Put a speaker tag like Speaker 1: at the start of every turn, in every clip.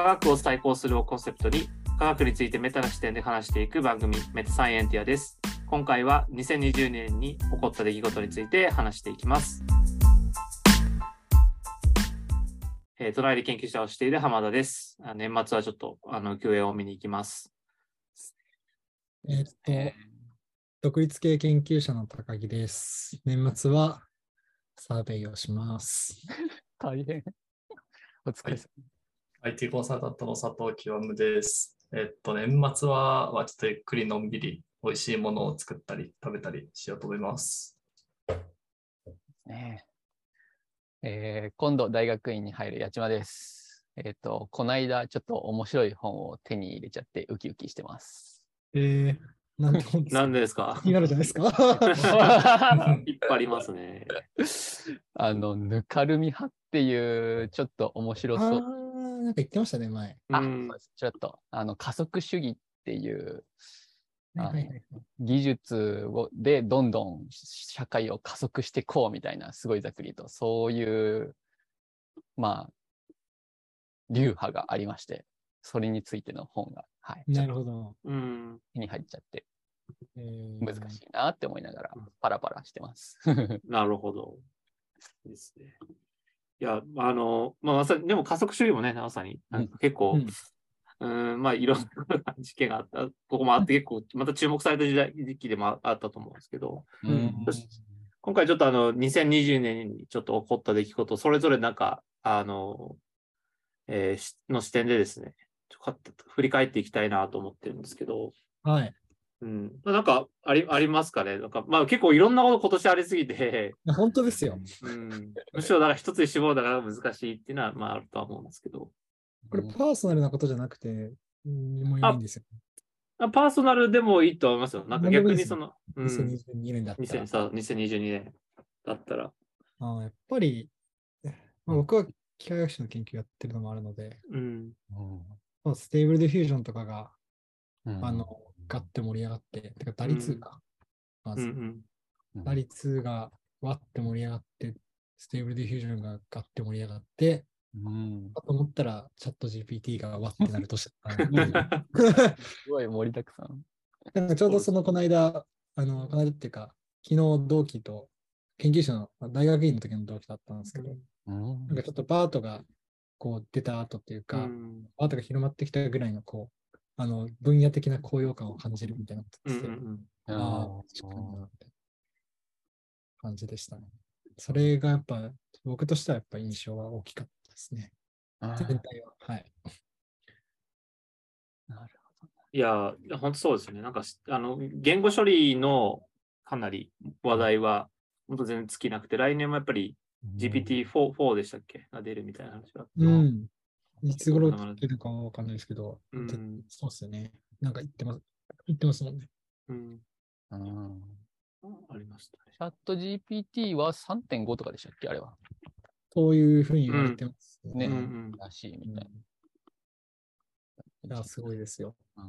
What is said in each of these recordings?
Speaker 1: 科学を再考するをコンセプトに科学についてメタな視点で話していく番組メタサイエンティアです。今回は2020年に起こった出来事について話していきます。えー、隣で研究者をしている浜田です。あ年末はちょっとあの休園を見に行きます。
Speaker 2: えっと、独立系研究者の高木です。年末はサーベイをします。
Speaker 3: 大変。お疲れ様。
Speaker 4: IT コンサルタントの佐藤清です。えっと、年末は、まあ、ちょっとゆっくりのんびり美味しいものを作ったり食べたりしようと思います。
Speaker 3: ねえー今度大学院に入る八千です。えっ、と、この間ちょっと面白い本を手に入れちゃってウキウキしてます。
Speaker 2: えー、なんで本ですか？
Speaker 1: なんでですか？
Speaker 2: 気になるじゃないですか？
Speaker 1: いっぱいありますね。
Speaker 3: あの、ぬかるみ派っていうちょっを面白
Speaker 2: あ
Speaker 3: そう。
Speaker 2: ー、なんか言ってましたね、前。
Speaker 3: あ、
Speaker 1: うん
Speaker 3: そうです。ちょっと、あの、加速主義っていう
Speaker 2: はいはいはい
Speaker 3: 技術をでどんどん社会を加速していこうみたいな、すごいざっくりと、そういう、まあ、流派がありまして、それについての本が、はい、
Speaker 2: なるほど。
Speaker 1: うん。
Speaker 3: 手に入っちゃって
Speaker 2: えー
Speaker 3: 難しいなって思いながら
Speaker 1: うん
Speaker 3: パラパラしてます。
Speaker 1: なるほど。ですね。いや、あの、まあ、まさに、でも加速主義もね、まさに、なんか結構、うん、まあ、いろんな 事件があった、ここもあって、結構、また注目された時代時期でもあったと思うんですけど、
Speaker 2: うん。
Speaker 1: 今回ちょっとあの、2020年にちょっと起こった出来事、それぞれなんか、あの、えーしの視点でですね、ちょっと振り返っていきたいなと思ってるんですけど、
Speaker 2: はい。
Speaker 1: うん、なんかあり ありますかね。なんか、まあ結構いろんなこと今年ありすぎて、
Speaker 2: 本当ですよ。
Speaker 1: うん、むしろだから一つに絞るのが難しいっていうのは、まああるとは思うんですけど、
Speaker 2: これパーソナルなことじゃなくて、うんもういいんですよ。
Speaker 1: あパーソナルでもいいと思いますよ。なんか逆にその、うん、
Speaker 2: 2022年だったら。
Speaker 1: 2000。そう2022年。だったら、
Speaker 2: あーやっぱり、まあ、僕は機械学習の研究やってるのもあるので、
Speaker 1: うん、
Speaker 2: まあ Stable Diffusion とかが、
Speaker 3: うん。
Speaker 2: あの、ガッて盛り上がって、てか DALL-E が、まず、
Speaker 1: うん、うん、
Speaker 3: うん
Speaker 2: DALL-E がわって盛り上がって、 Stable Diffusion がガッて盛り上がって、
Speaker 3: うん。
Speaker 2: かと思ったら、 ChatGPT がわってなるとしたら、
Speaker 3: すごい盛りだくさん。
Speaker 2: なんかちょうどそのこの間、あの、この間っていうか、昨日同期と、研究者の大学院の時の同期だったんですけど、
Speaker 3: うん。
Speaker 2: なんかちょっとバートがこう出た後っていうか、
Speaker 1: うん。
Speaker 2: バートが広まってきたぐらいのこう、あの、分野的な高揚感を感じるみたいなこと
Speaker 1: うん、う
Speaker 2: ですね。
Speaker 1: ん、
Speaker 2: ああ、確かになって感じでしたね。それがやっぱ、僕としてはやっぱ印象は大きかったですね。
Speaker 3: うん
Speaker 2: 全体は。はい。
Speaker 3: なる
Speaker 1: いや、本当そうですよね。なんかし、あの、言語処理のかなり話題は、本当全然尽きなくて、来年もやっぱり
Speaker 3: ほど
Speaker 1: GPT-4 4でしたっけ？が出るみたいな話があって。
Speaker 2: うん。いつ頃出るかはわかんないですけど、
Speaker 1: うん
Speaker 2: でそうですよね。なんか言ってます。言ってますもんね。
Speaker 1: うん。
Speaker 3: うん
Speaker 1: ありましたね。
Speaker 3: チャット GPT は3.5とかでしたっけあれは。
Speaker 2: そういうふうに言われてます
Speaker 3: ね
Speaker 1: うんうん
Speaker 3: らしい
Speaker 2: うん
Speaker 3: みたい
Speaker 2: いや、すごいですよ。
Speaker 3: な。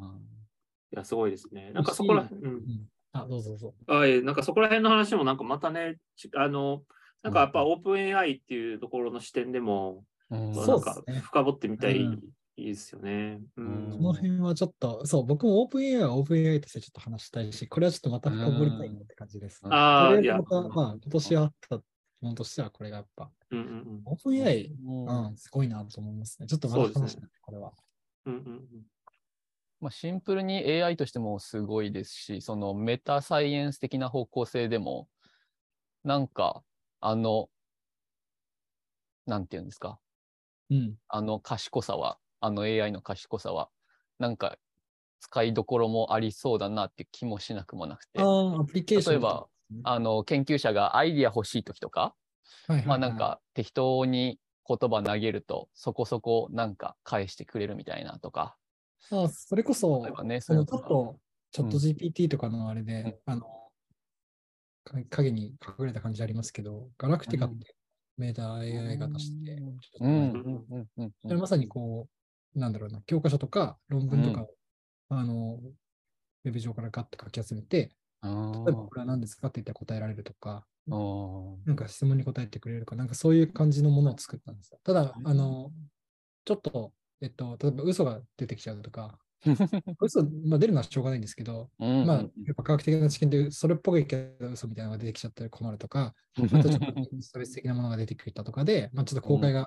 Speaker 1: いや、すごいですね。なんかそこら、うん
Speaker 2: う。ん。あ、どうぞどうぞ。
Speaker 1: あえなんかそこら辺の話もなんかまたね、ちあの、なんかやっぱ
Speaker 3: うん
Speaker 1: オープン AI っていうところの視点でも、
Speaker 3: うん
Speaker 2: そ
Speaker 1: なん。か
Speaker 2: うっすね。
Speaker 1: 深掘ってみたい、
Speaker 2: うん。
Speaker 1: いいですよね。う
Speaker 3: うん。
Speaker 1: ん
Speaker 2: この辺はちょっと、そう、僕も OpenAI は OpenAI としてちょっと話したいし、これはちょっとまた深掘りたいなって感じです。
Speaker 3: うん。
Speaker 1: ああ、いや、
Speaker 2: これまた、まあ、今年あったものとしては、これがやっぱ、
Speaker 1: うんうん
Speaker 2: OpenAI、
Speaker 3: うん。
Speaker 2: うん、すごいなと思いますね。ちょっとまた
Speaker 1: そうですね。
Speaker 2: 話したい、これは。
Speaker 1: うん。うんうん。
Speaker 3: まあ、シンプルに AI としてもすごいですし、そのメタサイエンス的な方向性でも、なんか、あの、なんていうんですか、
Speaker 2: うん。
Speaker 3: あの賢さは、あの AI の賢さは、なんか使いどころもありそうだなって気もしなくもなくて。例えば、あの研究者がアイディア欲しい時とか、まあなん、か適当に言葉投げるとそこそこなんか返してくれるみたいなとか、
Speaker 2: あそれこそ
Speaker 3: ね、
Speaker 2: そのちょっと、チャット
Speaker 3: うん
Speaker 2: GPT とかのあれで、あの、か影に隠れた感じありますけど、ガラクティカってメーター AI が出して、それまさにこう、なんだろうな、教科書とか論文とかを、あの、ウェブ上からガッて書き集めて、
Speaker 3: うん。
Speaker 2: 例えばこれは何ですかって言ったら答えられるとか、
Speaker 3: うん
Speaker 2: なんか質問に答えてくれるとか、なんかそういう感じのものを作ったんですよ。ただ、あの、ちょっとえっと、例えば嘘が出てきちゃうとか、嘘、まあ、出るのはしょうがないんですけど、
Speaker 3: うん
Speaker 2: まあ、やっぱ科学的な知見でそれっぽいけど嘘みたいなのが出てきちゃったら困るとか、あとちょっと 差別的なものが出てきたとかで、まあ、ちょっと公開が、
Speaker 3: うん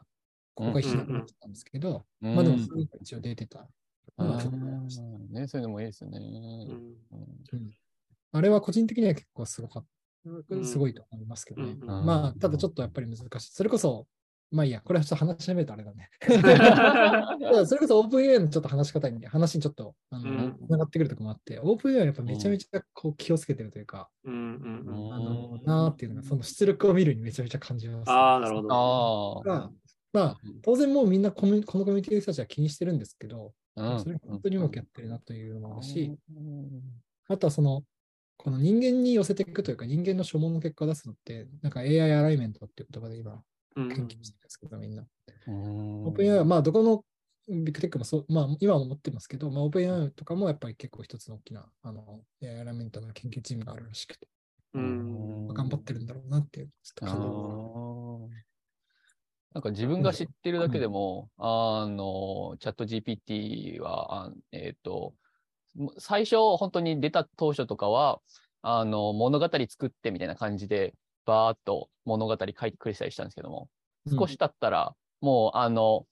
Speaker 2: 公開しなくなっちゃったんですけど、
Speaker 3: うん
Speaker 2: まあでも、それが一応出てた。
Speaker 3: あ
Speaker 2: まあ
Speaker 3: ーね、そういうのもいいですよね。
Speaker 1: うん
Speaker 3: うん
Speaker 2: あれは個人的には結構すごかっ
Speaker 1: うん
Speaker 2: た。すごいと思いますけどね。
Speaker 1: うん
Speaker 2: まあ、ただちょっとやっぱり難しい。それこそ、まあいいや、これはちょっと話し始めるとあれだね。それこそオープン AI のちょっと話し方に、話にちょっと、あの、
Speaker 1: うん
Speaker 2: つながってくるところもあって、オープン AI はやっぱめちゃめちゃこう気をつけてるというか、
Speaker 1: うん
Speaker 2: あの、なーっていうのが、その出力を見るにめちゃめちゃ感じます。
Speaker 1: ああ、なるほど。
Speaker 3: あ
Speaker 2: まあ、当然もうみんなコミュこのコミュニティの人たちは気にしてるんですけど、
Speaker 3: うん
Speaker 2: それ本当にうまくやってるなというのもあるし、
Speaker 3: うん
Speaker 2: あとはその、この人間に寄せていくというか、人間の所望の結果を出すのって、なんか AI アライメントっていう言葉で今、
Speaker 1: うん
Speaker 2: 研究してるんですけど、みんな。
Speaker 3: うん
Speaker 2: オープン AI は、まあ、どこのビッグテックもそう、まあ、今は思ってますけど、まあ、オープン AI とかもやっぱり結構一つの大きな、あの、AI アライメントの研究チームがあるらしくて、
Speaker 1: うん
Speaker 2: 頑張ってるんだろうなっていう、ちょっと
Speaker 3: あ
Speaker 2: 感動。
Speaker 3: ーなんか自分が知ってるだけでも、あの、チャット GPT は、あえっ、と、最初、本当に出た当初とかは、あの、物語作ってみたいな感じで、バーっと物語書いてくれたりしたんですけども、少し経ったら、もう、あの、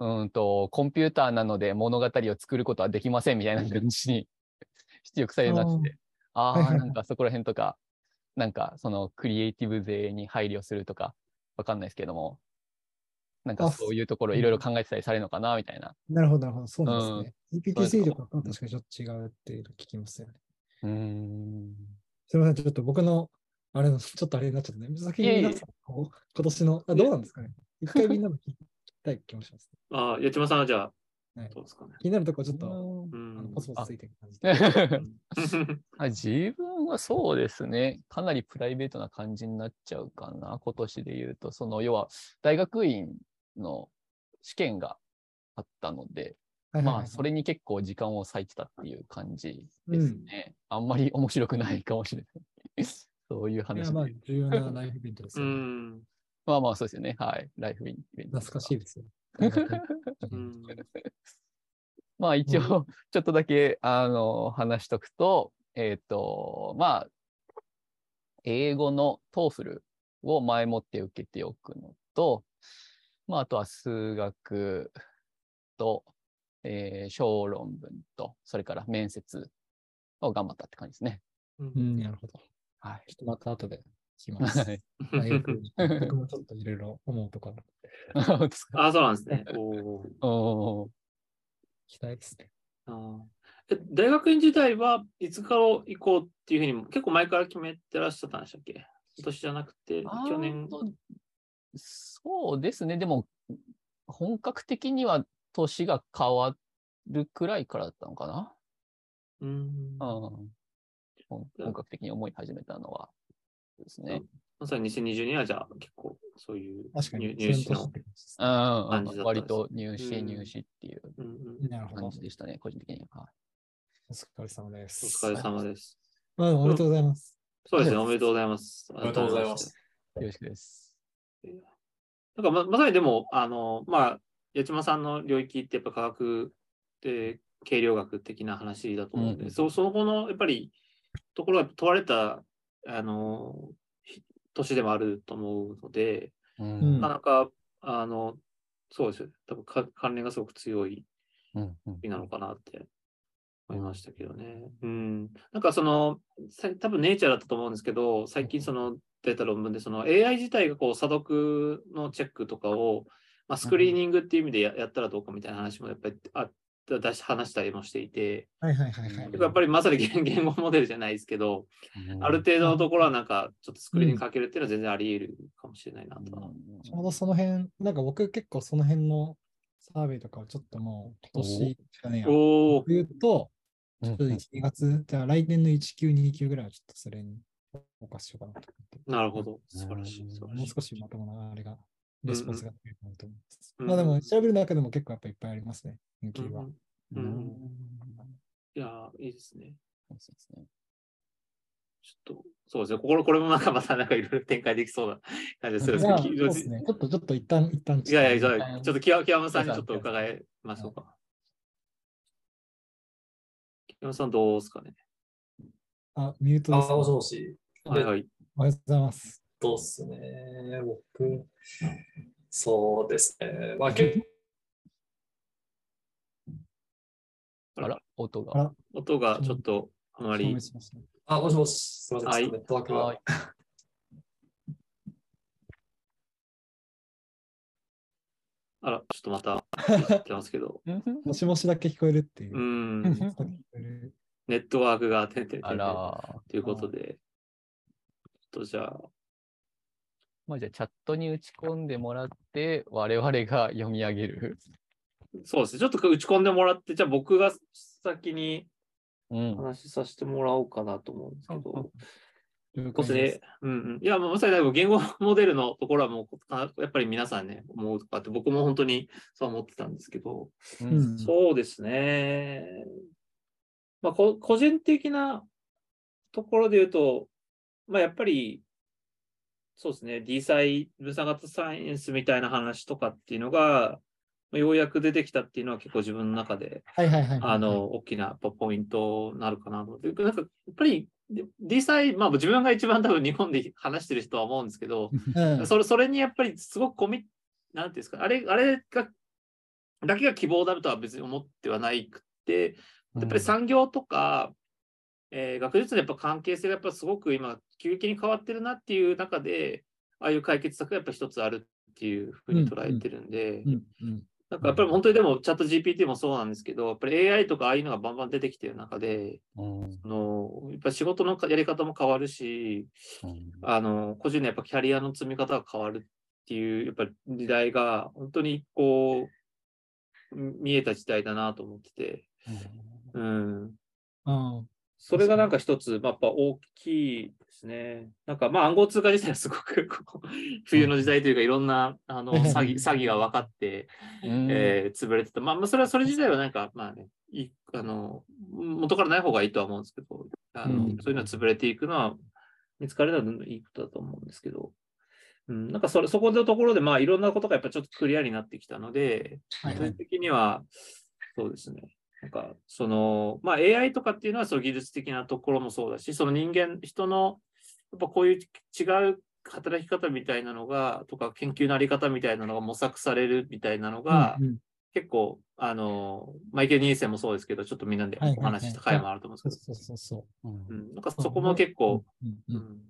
Speaker 3: うんと、コンピューターなので物語を作ることはできませんみたいな感じに 出力されるようになってて、ああなんかそこら辺とか、なんかそのクリエイティブ勢に配慮するとか、わかんないですけども、なんか
Speaker 2: あ
Speaker 3: そういうところいろいろ考えてたりされるのかな、みたいな。
Speaker 2: なるほど、なるほど。そうなんですね。
Speaker 3: そういう
Speaker 2: GPT-3
Speaker 3: の
Speaker 2: とかと確かにちょっと違うっていうの聞きますよね。
Speaker 3: うーん。
Speaker 2: すみません、ちょっと僕の、あれの、ちょっとあれになっちゃったね。先に皆さん、こう今年の、あどうなんですかね？一回みんなの聞きたい気もします、
Speaker 1: ああ、八島さんはじゃあ、
Speaker 2: はい
Speaker 1: どうですかね？
Speaker 2: 気になるところちょっと、
Speaker 1: う
Speaker 2: あの
Speaker 1: ん
Speaker 2: ポスポスついてる感じで。
Speaker 3: あ 自分はそうですね。かなりプライベートな感じになっちゃうかな。今年で言うと、その要は大学院の試験があったので、まあそれに結構時間を割いてたっていう感じですね。あんまり面白くないかもしれない。そういう
Speaker 2: い
Speaker 3: 話
Speaker 2: や、まあ
Speaker 3: で。、
Speaker 2: 重要なライフイベントです
Speaker 1: う
Speaker 2: よね。
Speaker 1: ん。
Speaker 3: まあまあそうですよね。はい。ライフイベント。
Speaker 2: 懐かしいですよ。
Speaker 1: うん
Speaker 3: まあ一応、ちょっとだけ、あの、話しとくと、えっ、と、まあ、英語の TOEFL を前もって受けておくのと、まあ、あとは数学と、えー小論文と、それから面接を頑張ったって感じですね。
Speaker 2: うん、なるほど。
Speaker 3: はい。
Speaker 2: ちょっとまた後で聞きます。
Speaker 3: はい
Speaker 2: 僕もちょっといろいろ思うところ、
Speaker 1: ああ、そうなんですね。おー
Speaker 3: おー
Speaker 2: 期待ですね。
Speaker 1: あ大学院時代はいつから行こうっていうふうにも結構前から決めてらっしゃったんでしたっけ？今年じゃなくて、去年。
Speaker 3: とそうですね。でも、本格的には年が変わるくらいからだったのかな。
Speaker 1: うん
Speaker 3: うん。本本格的に思い始めたのは。そうですね。
Speaker 1: まさに2020年はじゃあ結構そういう
Speaker 2: 確かに、
Speaker 1: 入入試の感じだったんです
Speaker 3: 割と入試、
Speaker 1: うん
Speaker 3: 入試っていう
Speaker 1: うんうん
Speaker 2: なるほど
Speaker 3: 感。じでしたね、個人的には。
Speaker 2: お疲れ様で
Speaker 1: お
Speaker 2: す。
Speaker 1: 疲れ様です。
Speaker 2: まあ、おめでとうございます。
Speaker 1: そうですね、
Speaker 2: はい
Speaker 1: おめでとうございます。
Speaker 4: おめでとうございます。
Speaker 3: よろしくです。
Speaker 1: なんかままさにでも、あの、まあ、八島さんの領域ってやっぱ科学で計量学的な話だと思うんで、
Speaker 3: うん
Speaker 1: そその後のやっぱりところが問われた、あの、ひ年でもあると思うので、
Speaker 3: うん
Speaker 1: なかなか、あの、そうですよ。多分か関連がすごく強い
Speaker 3: うんうん
Speaker 1: 日なのかなって思いましたけどね。うん。なんかその、さ多分ネイチャーだったと思うんですけど、最近その出た論文で、その AI 自体がこう査読のチェックとかを、まあ、スクリーニングっていう意味でややったらどうかみたいな話もやっぱりあ出し話したりもしていて、
Speaker 2: はいはいはいはい。
Speaker 1: やっぱりまさに言言語モデルじゃないですけど、ある程度のところはなんかちょっとスクリーニングかけるっていうのは全然あり得るかもしれないなとは。
Speaker 2: ちょうどその辺、なんか僕結構その辺のサーベイとかをちょっともう今年、去年や
Speaker 1: おお、
Speaker 2: 言うと、
Speaker 3: うん
Speaker 2: ちょっと1月、じゃあ来年の1級、2級ぐらいはちょっとそれにフォーカスしようかなと思って。
Speaker 1: なるほど。素晴らしい。
Speaker 2: もう少しまともなあれが、レスポンスがと思います。
Speaker 1: うん
Speaker 2: まあでも、調べる中でも結構やっぱいっぱいありますね、研究は。
Speaker 1: いやー、いいですね。
Speaker 3: そうですね
Speaker 1: ちょっと、そうですね。こここれもなんかまたなんかいろいろ展開できそうな感じがするんですけど、
Speaker 2: そうですね。ちょっと、ちょっと一旦、一旦。
Speaker 1: いやいや、じゃ
Speaker 3: 一旦
Speaker 1: あちょっと清清山さんにちょっと伺いましょうか。清山さんどうですかね？
Speaker 2: あ、ミュート
Speaker 4: あ、
Speaker 2: ですか。
Speaker 4: もしもし。
Speaker 1: はいはい。
Speaker 2: おはようございます。
Speaker 4: どうっすね。僕、そうですね。まあ、結
Speaker 3: あら、音が。
Speaker 1: 音がちょっとあまり
Speaker 4: あ、もしもし、すみません。ネットワーク
Speaker 3: はい
Speaker 4: が。
Speaker 1: あら、ちょっとまた言ってますけど。
Speaker 2: もしもしだけ聞こえるっていうう。
Speaker 1: ん。
Speaker 2: もしもしだけ聞こえる
Speaker 1: ネットワークがてんてんてんて
Speaker 3: あ
Speaker 1: ん
Speaker 3: ら。
Speaker 1: ということで。ちょっとじゃあ、
Speaker 3: まあじゃあチャットに打ち込んでもらって、我々が読み上げる。
Speaker 1: そうですね。ちょっと打ち込んでもらって、じゃあ僕が先に
Speaker 3: うん。
Speaker 1: 話しさせてもらおうかなと思うんですけど。うで
Speaker 2: 解ですす
Speaker 1: ね。うんうん。いや、まさに言語モデルのところはもう、あやっぱり皆さんね、思うとかって、僕も本当にそう思ってたんですけど、
Speaker 3: う
Speaker 2: うん
Speaker 1: そうですね。まあ、こ個人的なところで言うと、まあ、やっぱり、そうですね、D サイ、分散型サイエンスみたいな話とかっていうのが、まあようやく出てきたっていうのは結構自分の中で、
Speaker 2: はいはいはいはい。
Speaker 1: あの、大きなポイントになるかなと。なんか、やっぱり、で D サイ、まあ自分が一番多分日本で話してる人は思うんですけど、
Speaker 2: うん、
Speaker 1: それ、それにやっぱりすごくコミなんていうんですか、あれ、あれが、だけが希望だとは別に思ってはないくって、やっぱり産業とか、えー学術のやっぱ関係性がやっぱすごく今、急激に変わってるなっていう中で、ああいう解決策がやっぱ一つあるっていうふうに捉えてるんで、
Speaker 2: うん。うん。
Speaker 1: なんかやっぱり本当にでもチャット GPT もそうなんですけど、やっぱり AI とかああいうのがバンバン出てきてる中で、
Speaker 3: うん
Speaker 1: あのやっぱり仕事のやり方も変わるし、
Speaker 3: うん。
Speaker 1: あの、個人のやっぱキャリアの積み方が変わるっていう、やっぱり時代が本当にこう、見えた時代だなと思ってて、うん。
Speaker 2: あ
Speaker 1: それがなんか一つ、まあやっぱ大きいですね。なんかまあ暗号通貨自体はすごくこう 冬の時代というかいろんなあの詐欺詐欺が分かって、
Speaker 3: うん
Speaker 1: えー潰れてた。まあまあそれはそれ自体はなんかまあね、いいあの元からない方がいいとは思うんですけど、あの
Speaker 2: うん
Speaker 1: そういうのは潰れていくのは見つかれたらいいことだと思うんですけど、うん、なんかそれそこのところでまあいろんなことがやっぱちょっとクリアになってきたので、
Speaker 2: はいはい
Speaker 1: 的にはそうですね。なんか、その、まあ AI とかっていうのはその技術的なところもそうだし、その人間、人の、やっぱこういう違う働き方みたいなのが、とか研究のあり方みたいなのが模索されるみたいなのが、
Speaker 2: うんうん。
Speaker 1: 結構、あの、マイケル・ニーセンもそうですけど、ちょっとみんなでお話しした回もあると思うんですけど、
Speaker 2: そうそうそうそ
Speaker 3: うん。
Speaker 1: うん、なんかそこも結構、うん。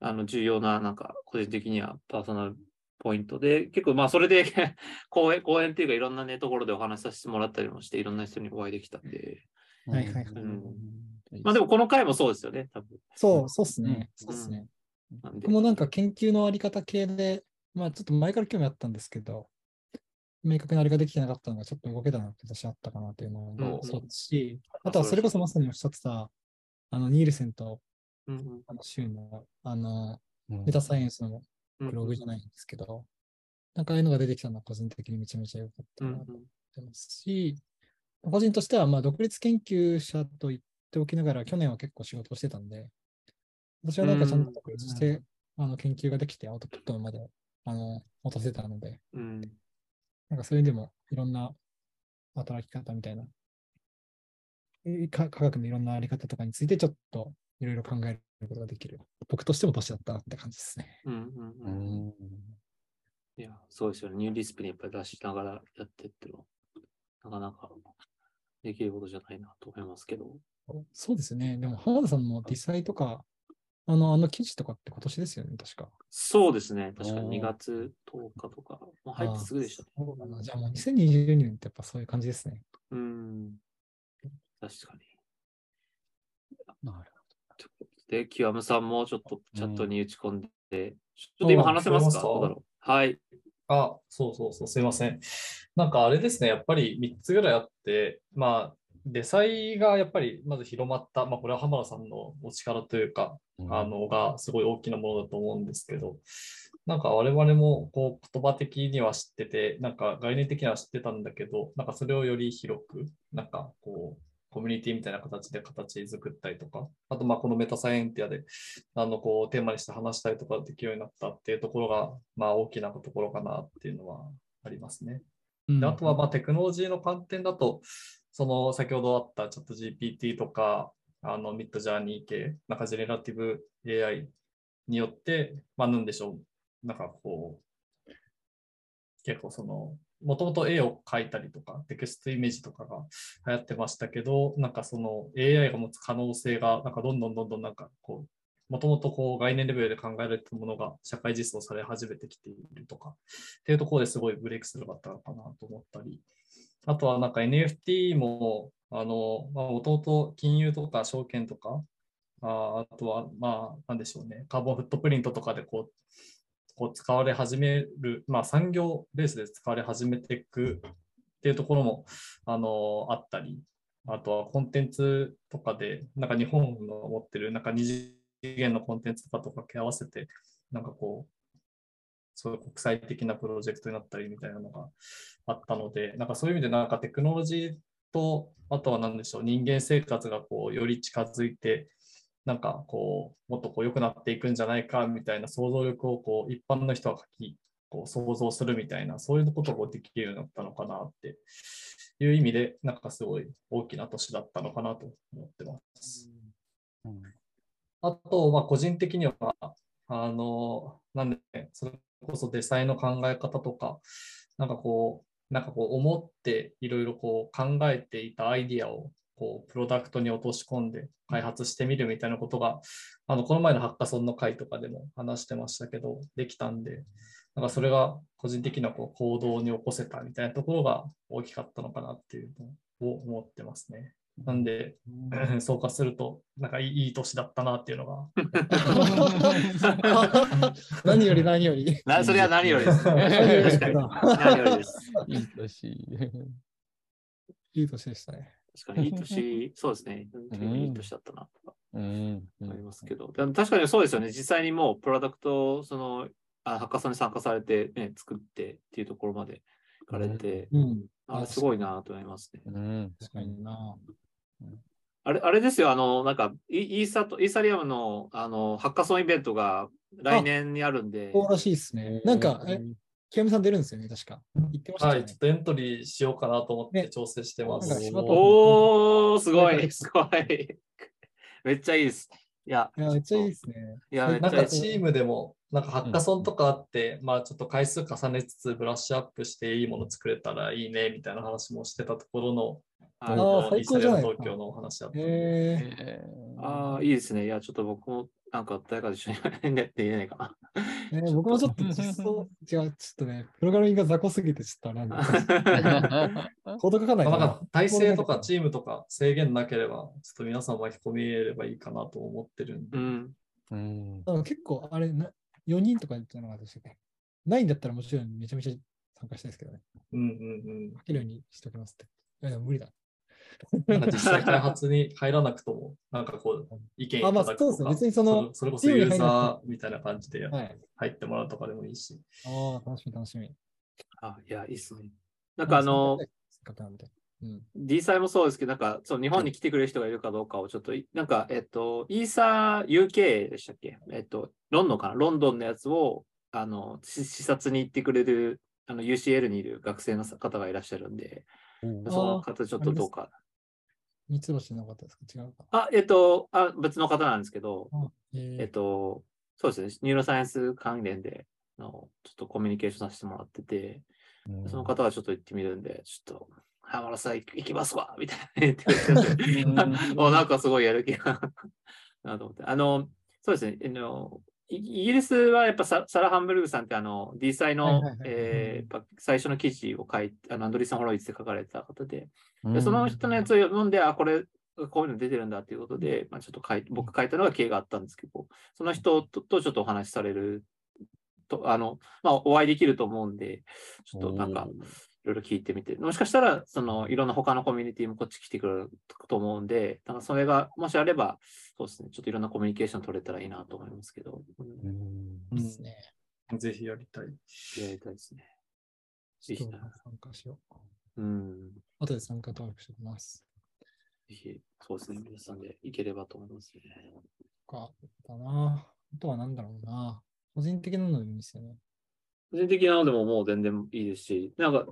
Speaker 1: あの重要な、なんか、個人的にはパーソナルポイントで、結構、まあ、それで 講演、講演っていうか、いろんなね、ところでお話しさせてもらったりもして、いろんな人にお会いできたんで、
Speaker 2: はいはいはい。
Speaker 1: うんまあでも、この回もそうですよね、多分。
Speaker 2: そう、そうっすね。そうっすね。
Speaker 1: なんで。
Speaker 2: 僕もなんか研究のあり方系で、まあちょっと前から興味あったんですけど、明確なあれができてなかったのがちょっと動けたなって私あったかなというの
Speaker 1: うん。
Speaker 2: もそうですし、あとはそれこそまさにおっしゃってた、あの、ニールセンと
Speaker 1: うん。うん
Speaker 2: あの州の、あの、
Speaker 3: うん。
Speaker 2: メタサイエンスの
Speaker 1: うん。
Speaker 2: ブログじゃないんですけど、なんかああいうのが出てきたのは個人的にめちゃめちゃ良かった
Speaker 1: うん
Speaker 2: なと思ってますし、個人としてはまあ独立研究者と言っておきながら、去年は結構仕事をしてたんで、私はなんかちゃんと独立して、あの研究ができてアウトプットまであの持たせたので、
Speaker 1: うん
Speaker 2: なんかそれでもいろんな働き方みたいな、科学のいろんなあり方とかについてちょっといろいろ考えることができる。僕としても年だったなって感じですね。
Speaker 1: うんうん
Speaker 3: う
Speaker 1: うん
Speaker 3: ん
Speaker 1: いや、そうですよね。ニューリスプにやっぱり出しながらやってってのは、なかなかできることじゃないなと思いますけど。
Speaker 2: そうですね。でも浜田さんもディサイとか、あの、あの記事とかって今年ですよね、確か。
Speaker 1: そうですね。確かに2
Speaker 3: おー
Speaker 1: 月10日とか、もう入ってすぐでしたね。
Speaker 2: じゃあもう2022年ってやっぱそういう感じですね。
Speaker 1: うん。確かに。
Speaker 3: なる
Speaker 1: ということで、キワムさんもちょっとチャットに打ち込んで、ちょっと
Speaker 4: あ
Speaker 1: 今話せますか？どうだろう？はい。
Speaker 4: あ、そうそうそう、すいません。なんかあれですね、やっぱり3つぐらいあって、まあ、デサイがやっぱりまず広まった、まあ、これは浜田さんのお力というか。あのがすごい大きなものだと思うんですけど、なんか我々もこう言葉的には知ってて、なんか概念的には知ってたんだけど、なんかそれをより広く、なんかこう、コミュニティみたいな形で形作ったりとか、あとまあこのメタサイエンティアであのこうテーマにして話したりとかできるようになったっていうところが、まあ大きなところかなっていうのはありますね。であとはまあテクノロジーの観点だと、その先ほどあったチャット GPT とか、あのミッドジャーニー系、なんかジェネラティブ AI によって、まあなんでしょう、なんかこう、結構その、もともと絵を描いたりとか、テクストイメージとかが流行ってましたけど、なんかその AI が持つ可能性が、なんかどんどんどんどんなんかこう、もともとこう概念レベルで考えられてものが社会実装され始めてきているとか、っていうところですごいブレイクスルーがあったのかなと思ったり、あとはなんか NFT も、あの、もともと金融とか証券とか、ああとは、まあ、なんでしょうね、カーボンフットプリントとかでこう、こう使われ始める、まあ、産業ベースで使われ始めていくっていうところも、あの、あったり、あとはコンテンツとかで、なんか日本の持ってる、なんか二次元のコンテンツとかと掛け合わせて、なんかこう、そういう国際的なプロジェクトになったりみたいなのがあったので、なんかそういう意味でなんかテクノロジーと、あとは何でしょう、人間生活がこうより近づいて、なんかこう、もっとこう良くなっていくんじゃないかみたいな想像力をこう一般の人は書き、こう想像するみたいな、そういうことができるようになったのかなっていう意味で、なんかすごい大きな年だったのかなと思ってます。
Speaker 3: うん
Speaker 4: あと、まあ、個人的には、あの、なんで、それこそデザインの考え方とか、なんかこう、なんかこう、思っていろいろこう考えていたアイディアを、こう、プロダクトに落とし込んで開発してみるみたいなことが、あの、この前のハッカソンの会とかでも話してましたけど、できたんで、なんかそれが個人的なこう行動に起こせたみたいなところが大きかったのかなっていうのを思ってますね。なんで、そうかすると、なんかいいいい年だったなっていうのが。
Speaker 2: 何より何より。
Speaker 1: なそれは何よりです。
Speaker 2: 何よりです
Speaker 1: 確かに。何よりです。
Speaker 3: いい年。
Speaker 2: いい年でしたね。
Speaker 1: 確かにいい年、そうですね。いい年だったなと
Speaker 3: うん。
Speaker 1: 思いますけど。でも確かにそうですよね。実際にもうプロダクトをそのあハッカソンに参加されて、ね、作ってっていうところまで行かれて、
Speaker 2: うん。
Speaker 1: あすごいなと思いますね。
Speaker 3: うん。
Speaker 2: 確かにな。
Speaker 1: あれあれですよ、あの、なんかイイーサとイーサリアムのあのハッカソンイベントが来年にあるんで、
Speaker 2: そうらしいですね。なんか、え、清美さん出るんですよね、確か。言ってました
Speaker 4: はい、
Speaker 2: よね
Speaker 4: ちょっ。とエントリーしようかなと思って
Speaker 2: ね
Speaker 4: 調整してます。
Speaker 2: なんか柴田
Speaker 1: おー、すごい、すごい。めっちゃいいです。いや、
Speaker 2: いや、めっちゃいいですね。
Speaker 1: いや、めっ
Speaker 4: なん
Speaker 1: ちゃいいです。
Speaker 4: かチームでも、なんかハッカソンとかあって、まあちょっと回数重ねつつブラッシュアップしていいもの作れたらいいねみたいな話もしてたところの、
Speaker 1: はい
Speaker 2: あー最高じゃない
Speaker 4: 東京のお話だったんで。
Speaker 2: え
Speaker 3: え
Speaker 1: ああ、いいですね。いや、ちょっと僕も、なんか誰かと一緒にやって言えないかな。
Speaker 2: ーね僕もちょっと実装、違う、ちょっとね、プログラミングが雑魚すぎて、ちょっとあれなんで、コード書かないか
Speaker 4: まあなんか体制とかチームとか制限なければ、ちょっと皆さん巻き込みればいいかなと思ってるんで。
Speaker 1: うん。
Speaker 3: うん。
Speaker 2: ら。結構、あれな、4人とか言ってたのが私ね。ないんだったらもちろんめちゃめちゃ参加したいですけどね。
Speaker 4: うんうん
Speaker 2: 書けるようにしておきますって。いや、無理だ。
Speaker 4: うん。なんか実際開発に入らなくとも、なんかこう、意見いた
Speaker 2: あま
Speaker 4: だくとか、
Speaker 2: あそうですね別にその
Speaker 4: それこそユーザーみたいな感じで
Speaker 2: はい。
Speaker 4: 入ってもらうとかでもいいし。
Speaker 2: ああ、楽しみ、楽しみ。
Speaker 1: あ、いや、いいっすね。なんかあの。D サイもそうですけど、なんか、そう、日本に来てくれる人がいるかどうかをちょっと、なんか、えっと、イーサ UK でしたっけ？えっと、ロンドンかな？ロンドンのやつを、あの、し視察に行ってくれる、あの、UCL にいる学生の方がいらっしゃるんで、その方ちょっとどうか。
Speaker 2: 三つ星の方ですか？違うか。
Speaker 1: あ、えっと、あ、別の方なんですけど、
Speaker 2: あえ
Speaker 1: えっと、そうですね、ニューロサイエンス関連で、あのちょっとコミュニケーションさせてもらってて、その方はちょっと行ってみるんで、ちょっと、浜田さん行きますわみたいな言ってくれて なんかすごいやる気が なと思って。あの、そうですね、あのイイギリスはやっぱササラ・ハンブルグさんってあの D サイの最初の記事を書いて、あのアンドリーソン・ホロイツで書かれた方で、
Speaker 3: うん。
Speaker 1: でその人のやつを読んで、あ、これ、こういうの出てるんだっていうことで、まあ、ちょっと書い僕書いたのが経があったんですけど、その人ととちょっとお話しされると、あの、まあ、お会いできると思うんで、ちょっとなんか、いろいろ聞いてみて、もしかしたら、その、いろんな他のコミュニティもこっち来てくれると思うんで、なんかそれが、もしあれば、そうですね、ちょっといろんなコミュニケーション取れたらいいなと思いますけど、うん。
Speaker 4: ぜひやりたい。
Speaker 1: やりたいですね。ぜひな
Speaker 2: 参加しよう。
Speaker 1: うん。
Speaker 2: 後で参加登録しておきます。
Speaker 1: ぜひ、そうですね、皆さんでいければと思いますね。
Speaker 2: か、だな。あとはなんだろうな。個人的なのでもいいですよね。
Speaker 1: 個人的なのでももう全然いいですし、なんか、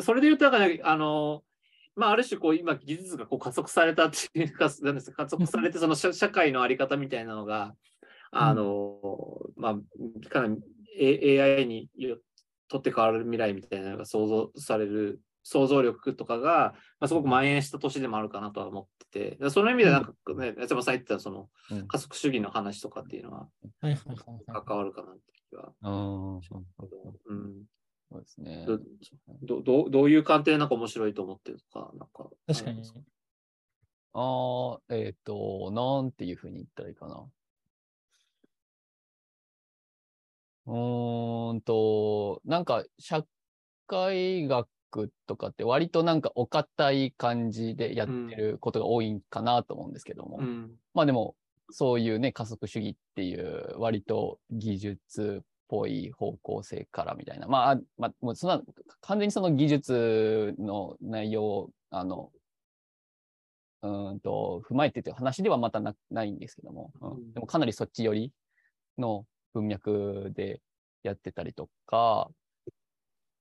Speaker 1: それで言うと、なんかね、あの、まあ、ある種、こう、今、技術がこう加速されたっていうか、なんですか加速されて、その社社会のあり方みたいなのが、あの、まあ、かなり AI によとって変わる未来みたいなのが想像される、想像力とかが、まあ、すごく蔓延した年でもあるかなとは思ってて、でその意味でなんかね、八山さん言ってたその
Speaker 3: うん。
Speaker 1: 加速主義の話とかっていうのは。関わるかなって気は。
Speaker 3: うん。
Speaker 1: うん
Speaker 3: そうですね。
Speaker 1: どどどういう観点でなんか面白いと思ってるとか、なんか。
Speaker 2: 確かに。
Speaker 3: ああ、えっ、と、なんていうふうに言ったらいいかな。うーんと、なんか、社会学とかって割となんかお堅い感じでやってることが多いんかなと思うんですけども。
Speaker 1: うん。
Speaker 3: まあでも、そういうね、加速主義っていう割と技術っぽい方向性からみたいな。まあ、あまあ、もうそんな、完全にその技術の内容を、あの、うーんと、踏まえてという話ではまたなないんですけども、うん。
Speaker 1: うん。
Speaker 3: でもかなりそっち寄りの文脈でやってたりとか、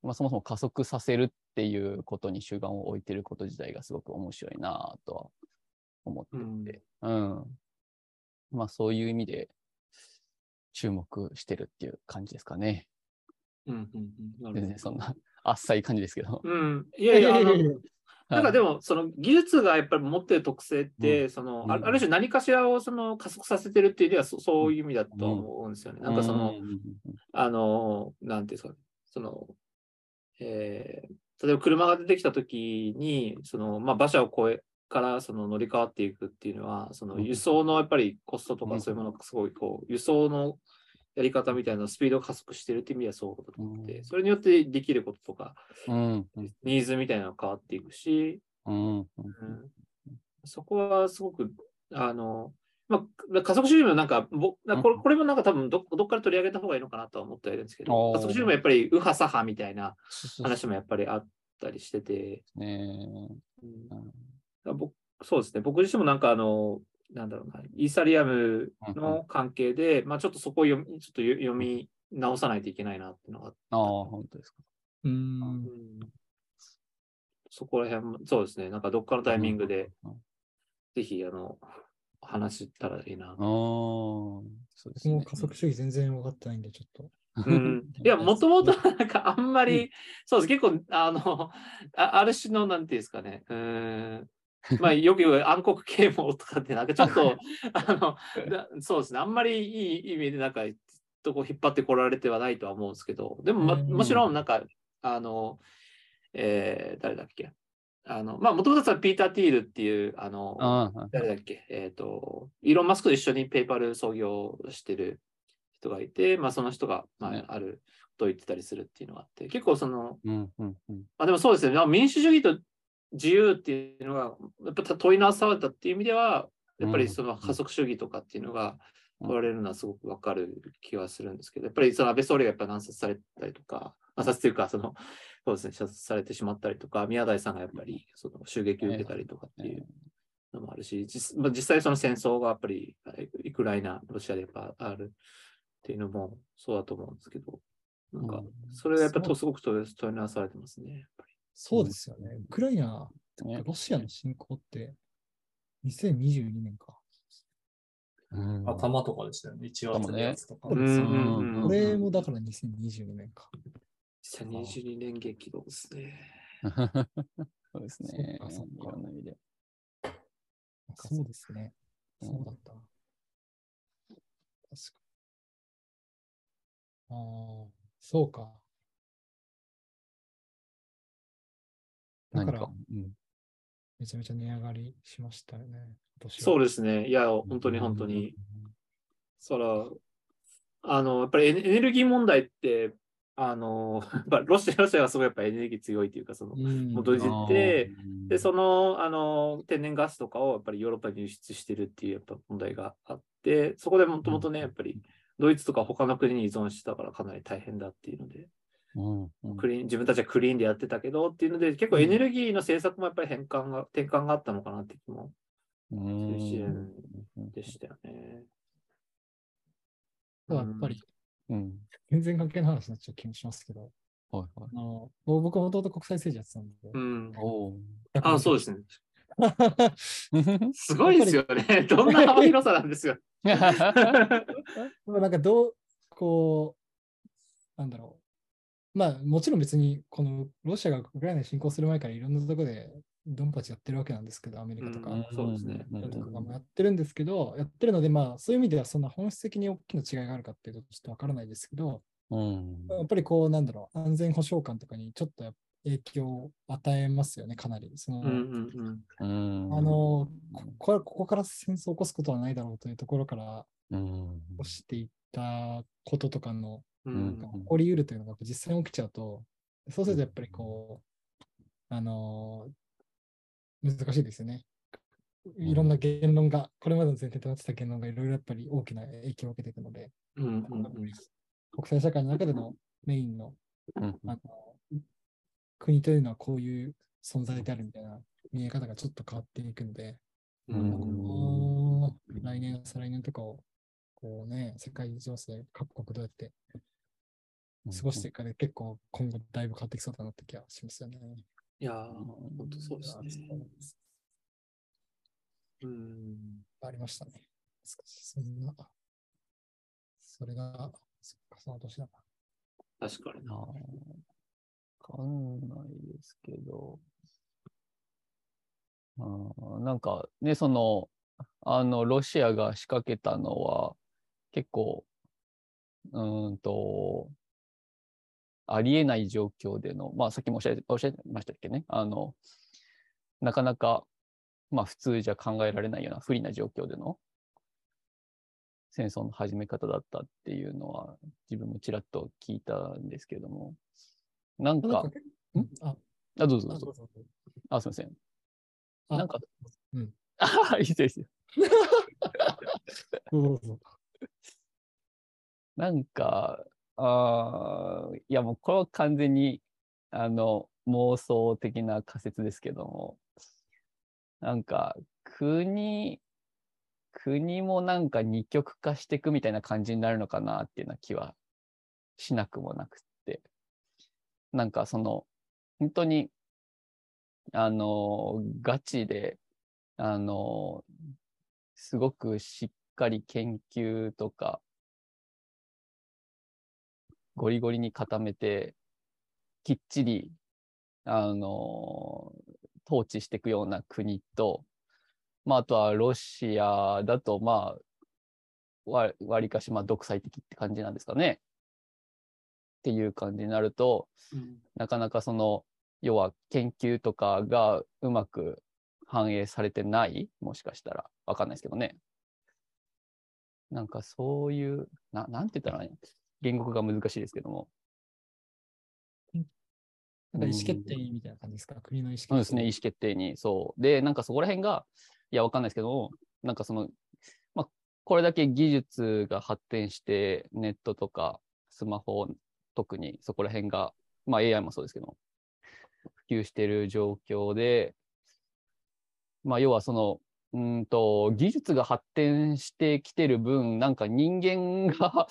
Speaker 3: まあそもそも加速させるっていうことに主眼を置いてること自体がすごく面白いなとは思ってて、うん。まあそういう意味で注目してるっていう感じですかね。
Speaker 1: うんうんうん
Speaker 3: 全然そんなあっさい感じですけど。
Speaker 1: うん。いやいや、なんかで
Speaker 3: も、
Speaker 1: も、その技術がやっぱり持ってる特性って、その、ある種何かしらをその加速させてるっていうよりは、そそういう意味だと思うんですよね。なんかその、
Speaker 3: うんうん
Speaker 1: あの、なんていうんですかね、その、えー例えば車が出てきたときに、その、まあ、馬車を越えからその乗り換わっていくっていうのは、その
Speaker 3: うん
Speaker 1: 輸送のやっぱりコストと
Speaker 3: うん。
Speaker 1: かそういうものがすごいこう、輸送のやり方みたいなスピードを加速してるっていう意味ではそうだと思って、
Speaker 3: うん。
Speaker 1: それによってできることとか、ニーズみたいなのが変わっていくし、そこはすごく、あの、まあ、加速主義もなんか、ぼこれこれもなんか多分どどっから取り上げた方がいいのかなとは思ってはいるんですけど、加速主義もやっぱり右派左派みたいな話もやっぱりあったりしてて、
Speaker 3: ね。
Speaker 1: うん僕そうですね、僕自身もなんかあの、なんだろうな、イーサリアムの関係で、まあちょっとそこを読みちょっと読読み直さないといけないなっていうのがあって。
Speaker 3: ああ、本当ですか。
Speaker 2: う
Speaker 1: ん。ん。そこら辺も、そうですね、なんかどっかのタイミングで
Speaker 3: うん、
Speaker 1: ぜひ、あの、話したらいいな
Speaker 3: ああ、。そうですね。
Speaker 2: 僕も加速主義全然分かってないんで、ちょっと。
Speaker 1: うん、いや、もともとなんかあんまり、そうです、結構、あの、あある種の、なんていうんですかね、うーん、まあ、よく言う暗黒啓蒙とかって、なんかちょっと、あの、なそうですね、あんまりいい意味で、なんか、とこ引っ張ってこられてはないとは思うんですけど、でも、ま、
Speaker 2: うん。
Speaker 1: もちろん、なんか、あの、えー誰だっけ、あの、まあ、もともとはピーター・ティールっていう、あの、
Speaker 3: ああ、
Speaker 1: 誰だっけ、えっ、と、イーロン・マスクと一緒にペイパル創業してる人がいて、まあ、その人が、ま
Speaker 3: ね。
Speaker 1: あ、あることを言ってたりするっていうのがあって、結構その、
Speaker 3: うんうんうん。
Speaker 1: あ、でもそうですね、まあ民主主義と自由っていうのが、やっぱ問い直されたっていう意味では、やっぱりその加速主義とかっていうのが
Speaker 3: うん。
Speaker 1: 問われるのはすごくわかる気はするんですけど、やっぱりその安倍総理がやっぱ乱殺されたりとか、暗殺というか、その、そうですね、射殺されてしまったりとか、宮台さんがやっぱりその襲撃を受けたりとかっていうのもあるし、実まあ、実際その戦争がやっぱりウクライナ、ロシアでやっぱあるっていうのもそうだと思うんですけど、なんか
Speaker 3: うん、
Speaker 1: それがやっぱ
Speaker 2: そう。
Speaker 1: りすごく問い直されてますね。
Speaker 2: そうですよね。ウクライナ、
Speaker 3: ね
Speaker 2: ロシアの侵攻って2022年か。
Speaker 3: うん
Speaker 4: 頭とかでしたよね。1月のやつとか。
Speaker 2: これもだから2022年か。
Speaker 1: 2022年激動ですね。
Speaker 3: そうですね。
Speaker 2: そっかそっか
Speaker 3: いろんな意味で。
Speaker 2: そうですね。
Speaker 3: うん
Speaker 2: そうだったな。確かに。ああ、そうか。だから。
Speaker 3: うん
Speaker 2: めちゃめちゃ値上がりしましたよね。
Speaker 1: そう
Speaker 2: で
Speaker 1: ですね。いや、本当に本当に。そら、あの、やっぱりエネルギー問題って、あの、やっぱロシアロシアはすごいやっぱエネルギー強いというか、その、元々
Speaker 3: あー
Speaker 1: でで、その、あの、天然ガスとかをやっぱりヨーロッパに輸出してるっていうやっぱ問題があって、そこでもともとね、やっぱりドイツとか他の国に依存してたからかなり大変だっていうので、クリーン、自分たちはクリーンでやってたけどっていうので、結構エネルギーの政策もやっぱり変換が、転換があったのかなって気も
Speaker 3: うん
Speaker 1: 一年でしたよね。
Speaker 2: やっぱり、
Speaker 3: うん。
Speaker 2: 全然関係ない話になっちゃう気もしますけど、
Speaker 3: はいはい。
Speaker 2: あの僕はもともと国際政治やってたんで、
Speaker 1: うん。
Speaker 3: お
Speaker 1: あ、そうですね。
Speaker 3: ー
Speaker 1: すごいですよね。どんな幅広さなんですよ。
Speaker 2: でもなんかどう、こう、なんだろう。まあもちろん別にこのロシアがウクライナに侵攻する前からいろんなところでドンパチやってるわけなんですけど、アメリカとか、
Speaker 1: うんそうですね。
Speaker 3: うん。
Speaker 2: とかもやってるんですけど、やってるので、まあそういう意味ではそんな本質的に大きな違いがあるかっていうとちょっとわからないですけど、
Speaker 3: うん。
Speaker 2: やっぱりこうなんだろう、安全保障感とかにちょっと影響を与えますよね、かなり。その
Speaker 1: うん
Speaker 2: あのここここから戦争を起こすことはないだろうというところから
Speaker 3: うん。
Speaker 2: 起こしていったこととかの
Speaker 1: う
Speaker 3: うん。
Speaker 1: ん
Speaker 2: 起こり得るというのが実際に起きちゃうと、そうするとやっぱりこう、あのー難しいですよね。いろんな言論が、これまでの前提となってた言論がいろいろやっぱり大きな影響を受けていくので、
Speaker 1: うんうん
Speaker 2: 国際社会の中でのメインの
Speaker 3: うん。
Speaker 2: あの国というのはこういう存在であるみたいな見え方がちょっと変わっていくので、
Speaker 1: う
Speaker 3: うん
Speaker 2: 来年、再来年とかを、こうね、世界情勢、各国どうやって過ごしていくかで結構今後だいぶ変わってきそうだなって気がしますよね。
Speaker 1: いやー、本当そうですね。うん。
Speaker 2: ありましたね。少しそんな、それが、そっか、その年だな。
Speaker 1: 確かにな。
Speaker 3: わかんないですけど、あーなんかね、その、あの、ロシアが仕掛けたのは、結構、うーんと、ありえない状況での、まあ、さっきもおっしゃおっしゃいましたっけね、あの、なかなか、まあ、普通じゃ考えられないような不利な状況での戦争の始め方だったっていうのは、自分もちらっと聞いたんですけれども、なんか
Speaker 2: なんあ、
Speaker 3: あ、どうぞどうぞ
Speaker 2: あ
Speaker 3: すみません。
Speaker 2: あ
Speaker 3: なんか、
Speaker 2: うん。
Speaker 3: あ、いいですよ。
Speaker 2: そうそうそう。
Speaker 3: なんか、あーいやもうこれは完全に、あの、妄想的な仮説ですけども、なんか、国、国もなんか二極化していくみたいな感じになるのかなっていうような気はしなくもなくって。なんかその、本当に、あの、ガチで、あの、すごくしっかり研究とか、ゴリゴリに固めて、きっちり、あの、統治していくような国と、まあ、あとはロシアだと、まあ、わわりかし、まあ、独裁的って感じなんですかね。っていう感じになると、
Speaker 1: うん
Speaker 3: なかなかその、要は研究とかがうまく反映されてないもしかしたら。わかんないですけどね。なんかそういう、ななんて言ったらいいの？言語化が難しいですけども。
Speaker 2: なんか意思決定みたいな感じですか、国の意思決定。
Speaker 3: そうですね、意思決定に。そう。で、なんかそこら辺が、いや、わかんないですけども、なんかその、まあ、これだけ技術が発展して、ネットとかスマホ、特にそこら辺が、まあ AI もそうですけど、普及している状況で、まあ要はその、うーんと、技術が発展してきてる分、なんか人間が、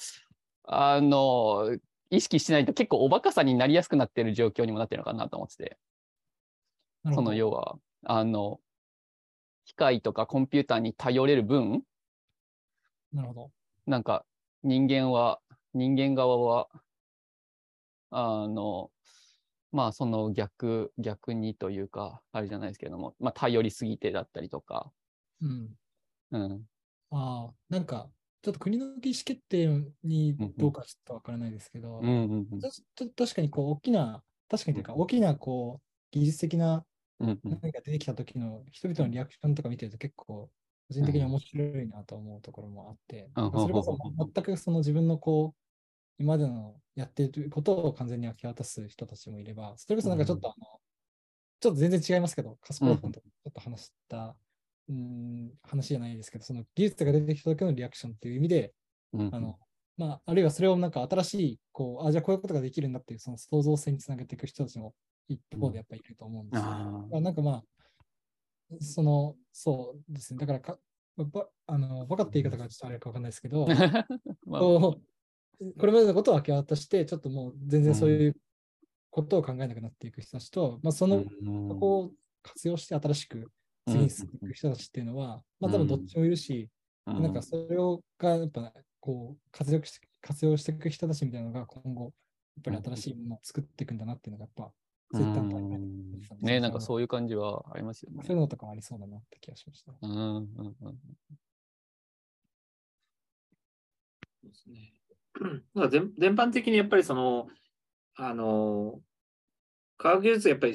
Speaker 3: あの、意識しないと結構おバカさになりやすくなってる状況にもなってるのかなと思ってて。その要は、あの、機械とかコンピューターに頼れる分、
Speaker 2: なるほど。
Speaker 3: なんか人間は、人間側は、あの、まあその逆、逆にというか、あれじゃないですけれども、まあ頼りすぎてだったりとか、
Speaker 2: うん。
Speaker 3: うん、
Speaker 2: ああ、なんか、ちょっと国の意思決定にどうかちょっとわからないですけど、確かにこう大きな、確かにというか大きなこう技術的な
Speaker 3: うん、うん、
Speaker 2: 何か出てきた時の人々のリアクションとか見てると結構個人的に面白いなと思うところもあって、
Speaker 3: うん。
Speaker 2: それこそ全くその自分のこう、今までのやっていることを完全に明け渡す人たちもいれば、それこそなんかちょっとあの、ちょっと全然違いますけど、カスパロさんとちょっと話した、うん、話じゃないですけど、その技術が出てきた時のリアクションっていう意味で、
Speaker 3: うん、
Speaker 2: あの、まあ、あるいはそれをなんか新しい、こう、あ、じゃあこういうことができるんだっていう、その創造性につなげていく人たちも一方でやっぱりいると思うんですよ。
Speaker 3: あ
Speaker 2: あなんかまあ、その、そうですね。だからか、ばあの、バカって言い方がちょっとあれかわかんないですけど、
Speaker 3: ー まあ。
Speaker 2: こうこれまでのことを明け渡して、ちょっともう全然そういうことを考えなくなっていく人たちと、まあ、その、そこを活用して新しく次に進んでいく人たちっていうのは、まあ多分どっちもいるし、なんかそれをがやっぱこう活用して活用していく人たちみたいなのが今後、やっぱり新しいものを作っていくんだなっていうのがやっぱ、ツイッターのタイムラインで見てた
Speaker 3: ねなんかそういう感じはありますよね。
Speaker 2: そういうのとかもありそうだなって気がしました。
Speaker 3: うんうんうん
Speaker 1: そうですね。なんか全全般的にやっぱりその、あの、科学技術がやっぱり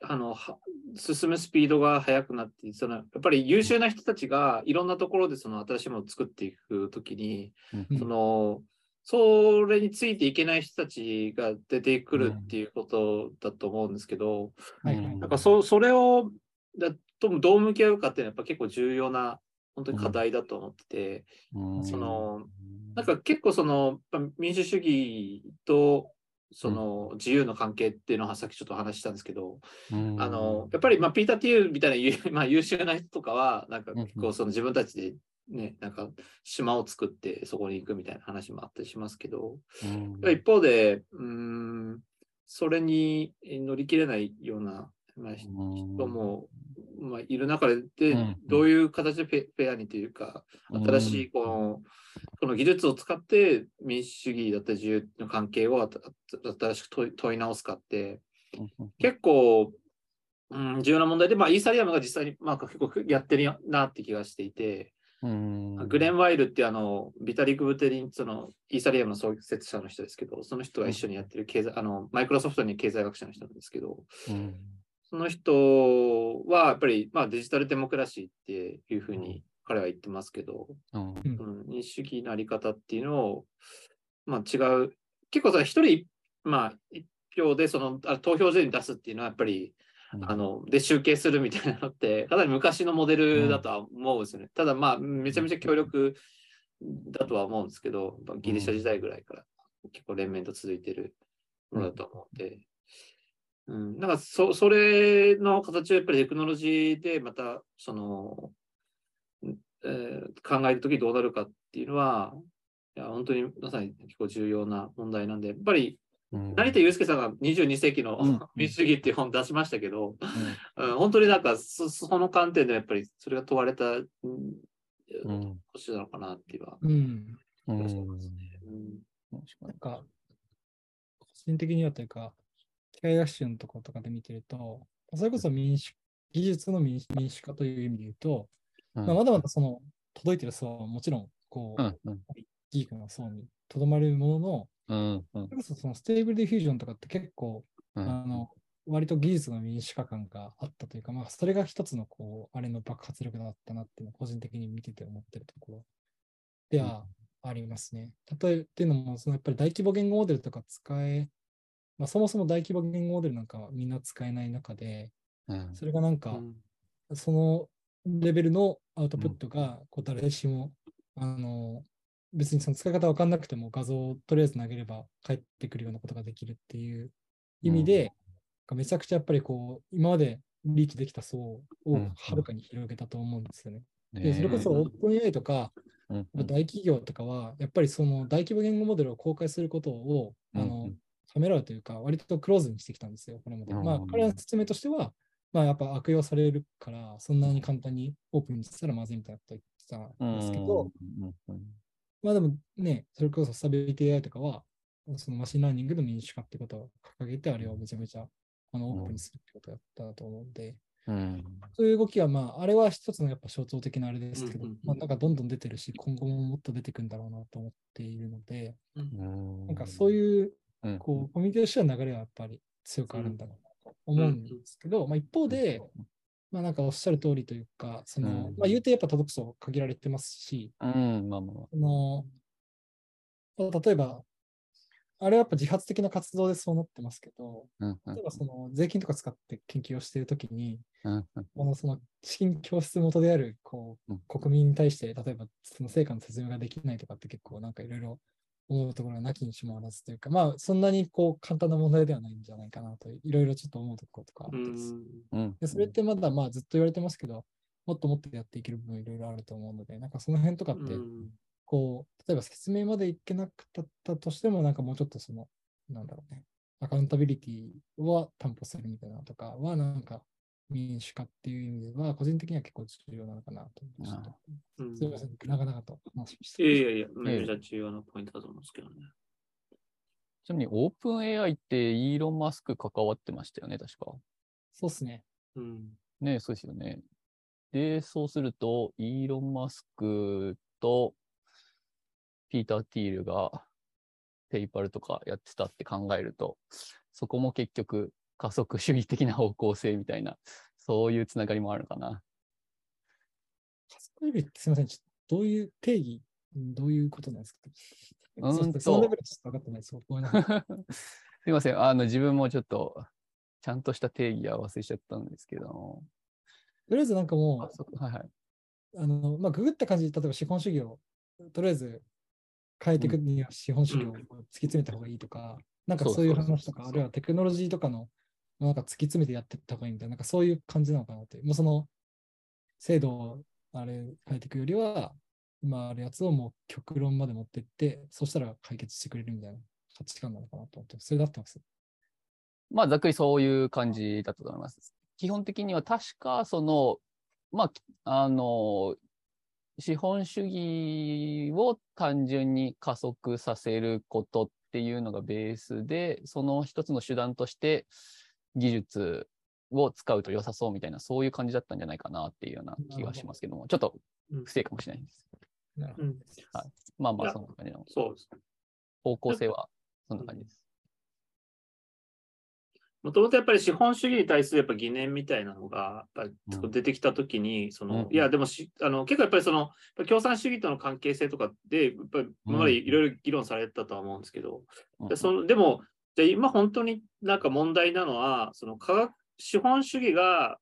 Speaker 1: あのは進むスピードが速くなって、そのやっぱり優秀な人たちがいろんなところでその新しいものを作っていくときに、
Speaker 3: うん
Speaker 1: その、それについていけない人たちが出てくるっていうことだと思うんですけど、
Speaker 2: はいはい。
Speaker 1: なんかそそれをだとどう向き合うかっていうのはやっぱ結構重要な本当に課題だと思ってて、
Speaker 3: うん。
Speaker 1: そのなんか結構その民主主義とその自由の関係っていうのはさっきちょっと話したんですけど、
Speaker 3: うん。
Speaker 1: あのやっぱりまあピーター・ティールみたいな優, まあ、優秀な人とかはなんか結構その自分たちでね、なんか島を作ってそこに行くみたいな話もあったりしますけど、
Speaker 3: うん。
Speaker 1: 一方で、うーん、それに乗り切れないような、まあ、人も、まあ、いる中で、で
Speaker 3: うん。
Speaker 1: どういう形でフェフェアにというか、新しいこの,、この技術を使って民主主義だったり自由の関係を新しく問い問い直すかって、結構、うん、重要な問題で、まあ、イーサリアムが実際に、まあ、結構やってるなって気がしていて、
Speaker 3: うん。
Speaker 1: グレン・ワイルってあの、ビタリック・ブテリン、そのイーサリアムの創設者の人ですけど、その人が一緒にやってる経済、あの、マイクロソフトに経済学者の人なんですけど、
Speaker 3: うん
Speaker 1: その人はやっぱり、まあ、デジタルデモクラシーっていうふうに彼は言ってますけど、
Speaker 3: うん。
Speaker 2: うん
Speaker 1: うん、民主主義のあり方っていうのを、まあ、違う、結構さ、一人、まあ、一票でそのあ投票所に出すっていうのはやっぱり、あの、で集計するみたいなのって、かなり昔のモデルだとは思うんですよね。ただまあ、めちゃめちゃ強力だとは思うんですけど、まあギリシャ時代ぐらいから結構連綿と続いてるものだと思うんで、うん、なんかそそれの形をやっぱりテクノロジーでまた、その、うんえー考えるときどうなるかっていうのは、いや本当にまさに結構重要な問題なんで、やっぱり
Speaker 3: うん。
Speaker 1: 成田悠介さんが22世紀の
Speaker 3: うん
Speaker 1: 民主主義っていう本出しましたけど、うん、本当になんかそその観点でやっぱりそれが問われた、うん、
Speaker 3: うん
Speaker 1: 年なのかなっていうのは。
Speaker 2: うん。
Speaker 3: うん。
Speaker 1: うん。
Speaker 2: なんか、個人的にはというか、機械学習のところとかで見てると、それこそ民主、技術の民主化という意味で言うと、
Speaker 3: うん。
Speaker 2: まあ、まだまだその届いてる層はもちろん、こう、
Speaker 3: うんうん。
Speaker 2: ギークの層にとどまるものの、
Speaker 3: うんうん。
Speaker 2: それこそその Stable Diffusion とかって結構、
Speaker 3: うん。
Speaker 2: あの、割と技術の民主化感があったというか、まあ、それが一つの、こう、あれの爆発力だったなっていうのを個人的に見てて思ってるところではありますね。例えっていうのも、そのやっぱり大規模言語モデルとか使え、まあ、そもそも大規模言語モデルなんかはみんな使えない中で、
Speaker 3: うん。
Speaker 2: それがなんか、そのレベルのアウトプットが、こう誰しも、あの、別にその使い方わかんなくても画像をとりあえず投げれば返ってくるようなことができるっていう意味で、めちゃくちゃやっぱりこう、今までリーチできた層を
Speaker 3: うん。
Speaker 2: はるかに広げたと思うんですよね。
Speaker 3: ね
Speaker 2: で、それこそオープン AI とか、
Speaker 3: うん。
Speaker 2: 大企業とかは、やっぱりその大規模言語モデルを公開することを、あ
Speaker 3: うん
Speaker 2: の、ためらうというか、割とクローズにしてきたんですよ、これまで。
Speaker 3: うん。
Speaker 2: まあ、彼らの説明としては、まあ、やっぱ悪用されるから、そんなに簡単にオープンにしたらまずいみたいなことを言ってたんですけど、まあでもね、それこそスタビリティ AI とかは、その machine learning の民主化ってことを掲げて、あれをめちゃめちゃあのオープンにするってことをやったと思うんで、
Speaker 3: うん。
Speaker 2: そういう動きは、まあ、あれは一つのやっぱ象徴的なあれですけどまあ、なんかどんどん出てるし、今後ももっと出てくんだろうなと思っているので、
Speaker 3: うん。
Speaker 2: なんかそういう、
Speaker 3: うん
Speaker 2: こう、コミュニティとしては流れはやっぱり強くあるんだろうなと思うんですけど、まあ一方で、まあなんかおっしゃる通りというか、その、
Speaker 3: うん。
Speaker 2: まあ言うてやっぱ届く層限られてますし、
Speaker 3: うんまあまあ
Speaker 2: その、例えば、あれはやっぱ自発的な活動でそうなってますけど、
Speaker 3: うんうん。
Speaker 2: 例えばその税金とか使って研究をしているときに、
Speaker 3: うんうん。
Speaker 2: このその資金教室元であるこ
Speaker 3: うん。
Speaker 2: う国民に対して、例えばその成果の説明ができないとかって結構なんかいろいろ思うところがなきにしもあらずというか、まあ、そんなにこう簡単な問題ではないんじゃないかなと、いろいろちょっと思うところとかあってです。
Speaker 3: うん。
Speaker 2: でそれってまだまあずっと言われてますけど、もっともっとやっていける部分いろいろあると思うので、なんかその辺とかって、こう、例えば説明までいけなかったとしても、なんかもうちょっとその、なんだろうね、アカウンタビリティは担保するみたいなのとかは、なんか民主化っていう意味では、個人的には結構重要なのかなと思いました。
Speaker 1: うん
Speaker 2: すみません、長々と話しました。
Speaker 1: いやいやいや、めちゃくちゃ重要なポイントだと思うんですけどね。
Speaker 3: ちなみに、オープン AI ってイーロン・マスク関わってましたよね、確か。
Speaker 2: そうっすね。
Speaker 1: うん。
Speaker 3: ね、そうですよね。で、そうすると、イーロン・マスクとピーター・ティールがペイパルとかやってたって考えると、そこも結局加速主義的な方向性みたいな、そういうつながりもあるのかな。
Speaker 2: 加速ってすみません、ちょっとどういう定義、どういうことなんですか？
Speaker 3: うーんと
Speaker 2: そのレベルちょっと分かってないです。ごめんなさい。
Speaker 3: すいません。あの、自分もちょっと、ちゃんとした定義は忘れちゃったんですけども。
Speaker 2: とりあえずなんかもう、
Speaker 3: はいはい。
Speaker 2: あの、まあ、ググった感じで、例えば資本主義を、とりあえず変えていくには資本主義を突き詰めた方がいいとか、なんかそういう話とか、あるいはテクノロジーとかの、なんか突き詰めてやっていった方がいいみたいな、なんかそういう感じなのかなって。もうその制度をあれ変えていくよりは、今あるやつをもう極論まで持っていって、そしたら解決してくれるみたいな価値観なのかなと思って、それだってます？
Speaker 3: まあ、ざっくりそういう感じだったと思います。基本的には確か、その、まあ、あの、資本主義を単純に加速させることっていうのがベースで、その一つの手段として技術を使うと良さそうみたいな、そういう感じだったんじゃないかなっていうような気がしますけども、ちょっと不正かもしれないです。
Speaker 2: なるほど
Speaker 1: うん。
Speaker 3: まあまあ、そんな感じの
Speaker 1: そうです。
Speaker 3: 方向性は、そんな感じです。
Speaker 1: もともとやっぱり資本主義に対するやっぱ疑念みたいなのがやっぱり出てきたときに、その
Speaker 3: うん
Speaker 1: いや、でもしあの結構やっぱりその共産主義との関係性とかで、やっぱり今までいろいろ議論されてたとは思うんですけど、
Speaker 3: うん
Speaker 1: でそのでも、じゃあ今本当になんか問題なのは、その科学資本主義が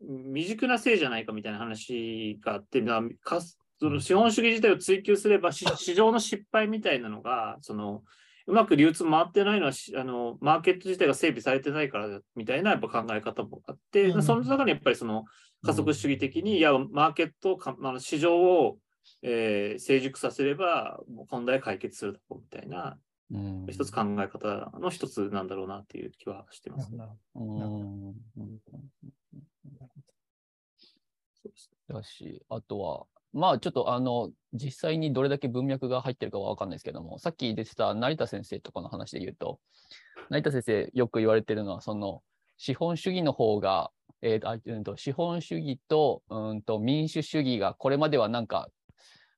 Speaker 1: 未熟なせいじゃないかみたいな話があって、なかその資本主義自体を追求すれば、し市場の失敗みたいなのが、そのうまく流通回ってないのはしあの、マーケット自体が整備されてないからだみたいなやっぱ考え方もあって、
Speaker 2: うん。
Speaker 1: その中にやっぱりその加速主義的に、いや、マーケットをか、あの市場を、えー成熟させれば、問題解決するだろうみたいな、
Speaker 3: うん。
Speaker 1: 一つ考え方の一つなんだろうなっていう気はしてます、ね。
Speaker 3: だし、あとは、まあちょっとあの、実際にどれだけ文脈が入ってるかはわかんないですけども、さっき出てた成田先生とかの話で言うと、成田先生よく言われてるのは、その、資本主義の方が、えーとあうんと、資本主義と、うんと、民主主義が、これまではなんか、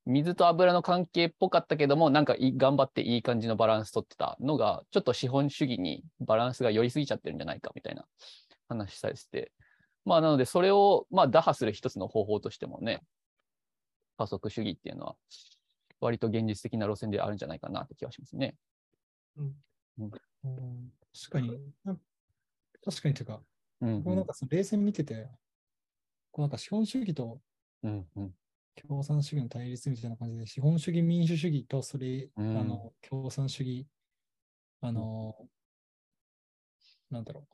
Speaker 3: 水と油の関係っぽかったけども、なんかい頑張っていい感じのバランス取ってたのが、ちょっと資本主義にバランスが寄りすぎちゃってるんじゃないかみたいな話されてて、まあなのでそれをまあ打破する一つの方法としてもね、加速主義っていうのは割と現実的な路線であるんじゃないかなって気がしますね。
Speaker 2: うん。確かに、な確かにというか、
Speaker 3: うん
Speaker 2: 僕もなんかその冷静見てて、こうなんか資本主義と
Speaker 3: うんうん
Speaker 2: 共産主義の対立みたいな感じで、資本主義、民主主義とそれ、
Speaker 3: うん。
Speaker 2: あの共産主義、あの、なんだろ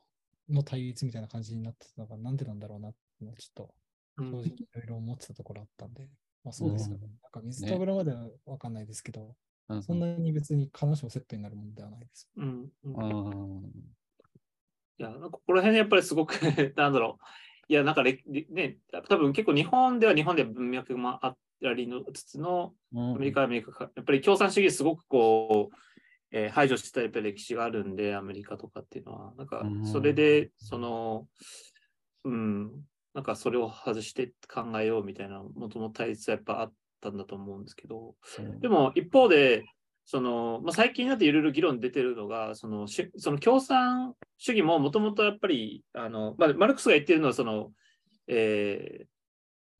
Speaker 2: う、の対立みたいな感じになってたのが、なんでなんだろうなってちょっと
Speaker 1: うん。
Speaker 2: 正直いろいろ思ってたところあったんで、まあそうですよね。
Speaker 3: うん。
Speaker 2: なんか水と油まではわかんないですけど、
Speaker 3: うん
Speaker 2: そんなに別に必ずしもセットになるものではないです。
Speaker 1: うん。うん。
Speaker 3: うん。
Speaker 1: いや、なんかここら辺やっぱりすごく なんだろう。いや、なんかね、多分結構日本では日本で文脈もあったりのつつの、
Speaker 3: うん。
Speaker 1: アメリカはアメリカか、やっぱり共産主義すごくこう、えー排除してたやっぱり歴史があるんで、アメリカとかっていうのは、なんか
Speaker 3: うん。
Speaker 1: それで、その、うん、なんかそれを外して考えようみたいな、もともと対立はやっぱあったんだと思うんですけど、でも一方で、そのまあ、最近になっていろいろ議論出てるのが、そのしその共産主義ももともとやっぱり、あのまあ、マルクスが言ってるのはその、えー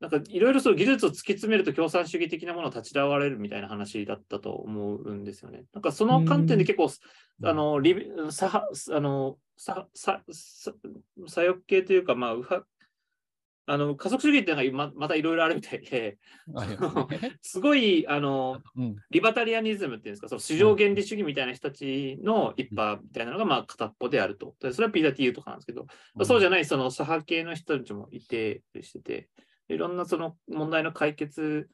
Speaker 1: なんかいろいろその技術を突き詰めると共産主義的なものを立ち直られるみたいな話だったと思うんですよね。なんかその観点で結構、あのリビ左派あの左左左左翼系というか、まあ、右派あの加速主義っていうのがままたいろいろあるみたいで、
Speaker 3: す
Speaker 1: ごいあの
Speaker 3: うん。
Speaker 1: リバタリアニズムっていうんですか、その市場原理主義みたいな人たちの一派みたいなのがまあ片っぽであると。でそれはピーター・ティーユとかなんですけど、そうじゃないその左派系の人たちもいてしてて、いろんなその問題の解決、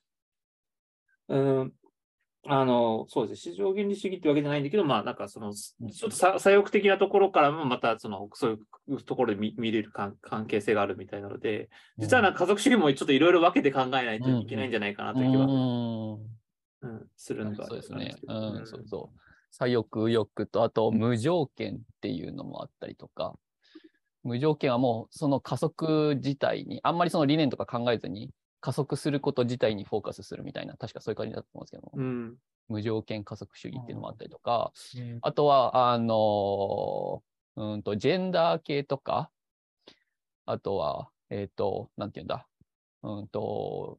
Speaker 1: うん、あの、そうですね、市場原理主義ってわけじゃないんだけど、まあなんかその、ち
Speaker 3: うん
Speaker 1: ょっとさ左翼的なところからもまたその、そういうところで見見れる関関係性があるみたいなので、実はなんか家族主義もちょっといろいろ分けて考えないといけないんじゃないかなという気は、
Speaker 3: うん
Speaker 1: うんするのが。
Speaker 3: そうですね。うん、そうそう。左翼、右翼と、あと無条件っていうのもあったりとか、無条件はもうその加速自体に、あんまりその理念とか考えずに、加速すること自体にフォーカスするみたいな、確かそういう感じだと思うんですけど。も、
Speaker 1: うん。
Speaker 3: 無条件加速主義っていうのもあったりとか、
Speaker 2: え
Speaker 3: あとは、あのーうんと、ジェンダー系とか、あとは、えっ、と、なんていうんだ、うんと、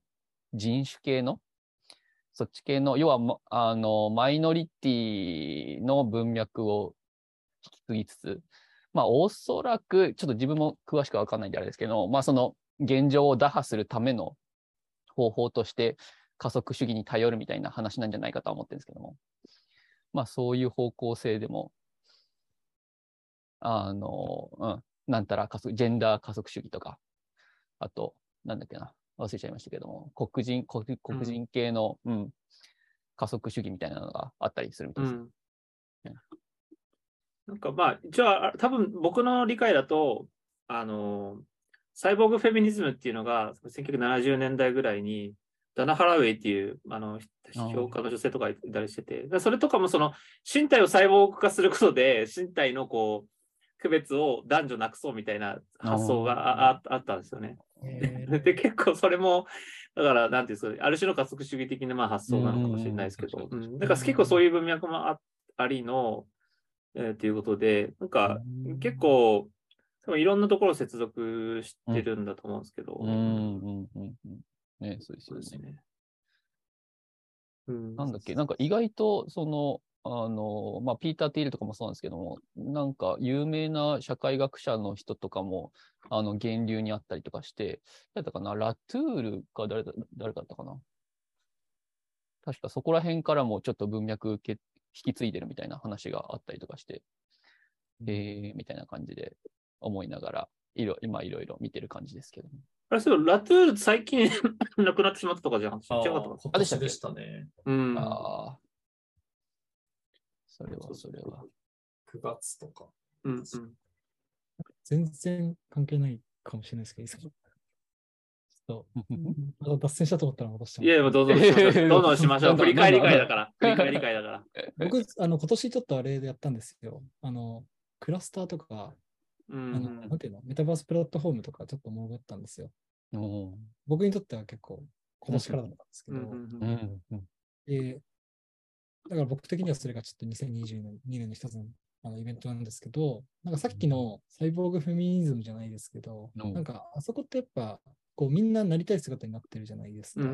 Speaker 3: 人種系の、そっち系の、要は、まあの、マイノリティの文脈を引き継ぎつつ、まあ、おそらく、ちょっと自分も詳しくわかんないんであれですけど、まあ、その、現状を打破するための方法として、加速主義に頼るみたいな話なんじゃないかとは思ってるんですけども。まあそういう方向性でも、あの、うん、なんたら加速、ジェンダー加速主義とか、あと、なんだっけな、忘れちゃいましたけども、黒人、黒黒人系の、うん、加速主義みたいなのがあったりするみたいです。
Speaker 1: うん。なんかまあ、一応、あ多分僕の理解だと、あの、サイボーグフェミニズムっていうのが、1970年代ぐらいに、ダナ・ハラウェイっていう、あの、評価の女性とかいたりしてて、でそれとかもその、身体をサイボーグ化することで、身体のこう、区別を男女なくそうみたいな発想がああ。あったんですよね。
Speaker 2: え
Speaker 1: で、結構それも、だから、なんていうんですか、ある種の加速主義的なまあ発想なのかもしれないですけど、
Speaker 3: うん
Speaker 1: うん。だから結構そういう文脈もあありの、えー、ということで、なんか
Speaker 3: うん。
Speaker 1: 結構、多分いろんなところを接続してるんだと思うんですけど、
Speaker 3: うん、うん、うん、うん。ね、そうですよね。
Speaker 1: そうね。うん、
Speaker 3: なんだっけ、なんか意外と、その、あの、まあ、ピーター・ティールとかもそうなんですけども、なんか有名な社会学者の人とかも、あの、源流にあったりとかして、誰だったかな、ラトゥールか誰だ誰だったかな？確かそこら辺からもちょっと文脈受け引き継いでるみたいな話があったりとかして、えー、みたいな感じで思いながら、いろ今いろいろ見てる感じですけども。
Speaker 1: あれ、そう、ラトゥール最近 亡くなってしまったとかじゃなくて、
Speaker 4: あ
Speaker 1: 違かったか
Speaker 4: ー今年でしたね。
Speaker 1: うん。
Speaker 3: ああ。それはそれは。
Speaker 4: 9月とか。
Speaker 1: うんうん
Speaker 2: 全然関係ないかもしれないですけど、ちょっと、また 脱線したと思ったら戻しても
Speaker 1: いやいや、どうぞ。どんどんしましょう。振り返り会だから。振り返り会だから。
Speaker 2: 僕、あの、今年ちょっとあれでやったんですよ。あの、クラスターとか、
Speaker 1: う
Speaker 2: あの、
Speaker 1: ん
Speaker 2: なんていうの、メタバースプラットフォームとかちょっと潜ったんですよ。僕にとっては結構、今年からだったんですけど、だから僕的にはそれがちょっと2022年の一つのあのイベントなんですけど、なんかさっきのサイボーグフェミニズムじゃないですけど、
Speaker 3: うん。
Speaker 2: なんかあそこってやっぱ、こうみんななりたい姿になってるじゃないですか。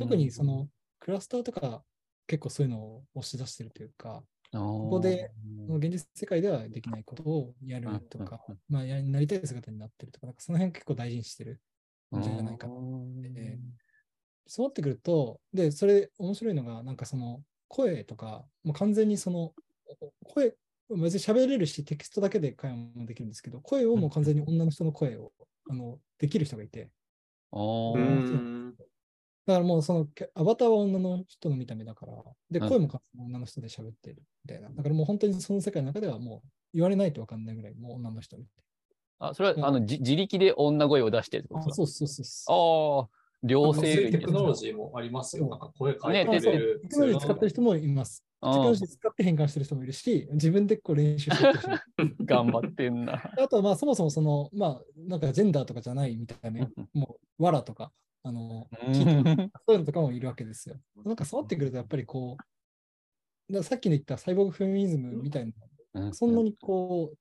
Speaker 2: 特にそのクラスターとか結構そういうのを押し出してるというか、
Speaker 3: こ
Speaker 2: こで現実世界ではできないことをやるとか、まあやなりたい姿になってるとか、なんかその辺結構大事にしてるんじゃないかな。でそうなってくると、で、それ面白いのが、なんかその声とか、もう完全にそのお声、別に喋れるし、テキストだけで会話もできるんですけど、声をもう完全に女の人の声をあのできる人がいて、
Speaker 1: う
Speaker 3: おー。
Speaker 1: ん
Speaker 2: だからもうそのけアバターは女の人の見た目だから、で、
Speaker 3: うん
Speaker 2: 声も女の人で喋ってるみたいな。だからもう本当にその世界の中ではもう言われないと分かんないぐらい、もう女の人みたい
Speaker 3: あ、それは、あの、じ自力で女声を出してるってこ
Speaker 2: な。
Speaker 3: と？ですか
Speaker 2: そうそうそうそう。
Speaker 3: ああ、両性類
Speaker 4: テクノロジーもありますよ。なんか声変え
Speaker 3: ね
Speaker 4: てくれる
Speaker 2: テクノロジー使ってる人もいます。テクノロジー使って変換してる人もいるし、自分でこう練習してる人もいる
Speaker 3: 頑張ってんな。
Speaker 2: あとはまあそもそもその、まあなんかジェンダーとかじゃないみたいな
Speaker 3: うん、
Speaker 2: もう、わらとか、あの、そういうのとかもいるわけですよ。なんかそうなってくるとやっぱりこう、だからさっきの言ったサイボーグフェミニズムみたいな、そんなにこ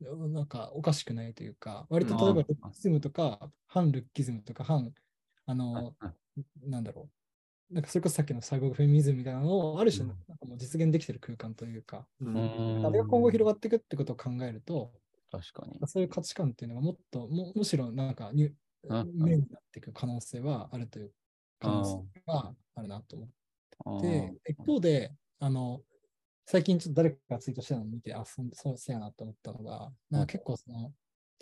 Speaker 2: う、なんかおかしくないというか、割と例えばルッキズムとか、反ルッキズムとか、反、あの、なんだろう。なんかそれこそさっきのサイボーグフェミニズムみたいなのをある種
Speaker 3: うん
Speaker 2: なんかもう実現できてる空間というか、
Speaker 1: う
Speaker 3: うんん
Speaker 2: あれが今後広がっていくってことを考えると、
Speaker 3: 確かに。
Speaker 2: そういう価値観っていうのがもっと、もむしろなんかニュ
Speaker 3: うん
Speaker 2: メインになっていく可能性はあるという可能性があるなと思って、一方で、あの、最近ちょっと誰かがツイートしてたのを見て、あ、そそうそうやなと思ったのが、なんか結構その、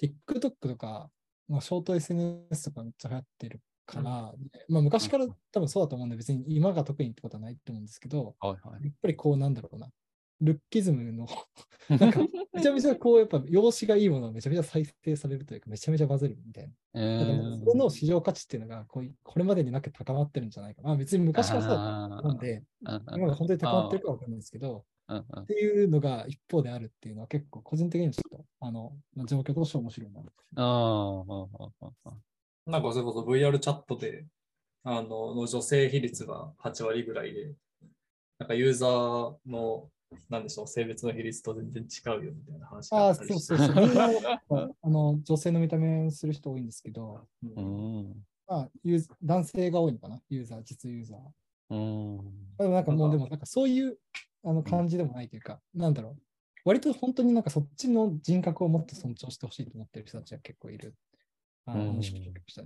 Speaker 2: TikTok とか、まあ、ショート SNS とかめっちゃ流行ってるから、まあ昔から多分そうだと思うんで、別に今が特にってことはないと思うんですけど、
Speaker 3: はいはい。
Speaker 2: やっぱりこうなんだろうな、ルッキズムの、なんかめちゃめちゃこうやっぱ容姿がいいものはめちゃめちゃ再生されるというか、めちゃめちゃバズるみたいな。
Speaker 3: え
Speaker 2: だからその市場価値っていうのがこうこれまでになく高まってるんじゃないかな。まあ別に昔からそうだったんで、今が本当に高まってるかわかんないですけど、
Speaker 3: うん
Speaker 2: っていうのが一方であるっていうのは結構個人的にはちょっと、あの、まあ状況として面白いな。
Speaker 3: ああ、
Speaker 4: なんかそれこそ VR チャットで、あの、の女性比率が8割ぐらいで、なんかユーザーの、なんでしょう、性別の比率と全然違うよみたいな話が
Speaker 2: ああ、
Speaker 4: あったりして
Speaker 2: そうそうそう。みんなあの女性の見た目をする人多いんですけど、
Speaker 4: う
Speaker 3: うんん。
Speaker 2: まあ、ユーザ男性が多いのかな、ユーザー、実ユーザー。
Speaker 3: うん。
Speaker 2: でもなんかもう、でもなんかそういうあの感じでもないというか、なんだろう。割と本当になんかそっちの人格をもっと尊重してほしいと思ってる人たちが結構いる。あの
Speaker 3: うん。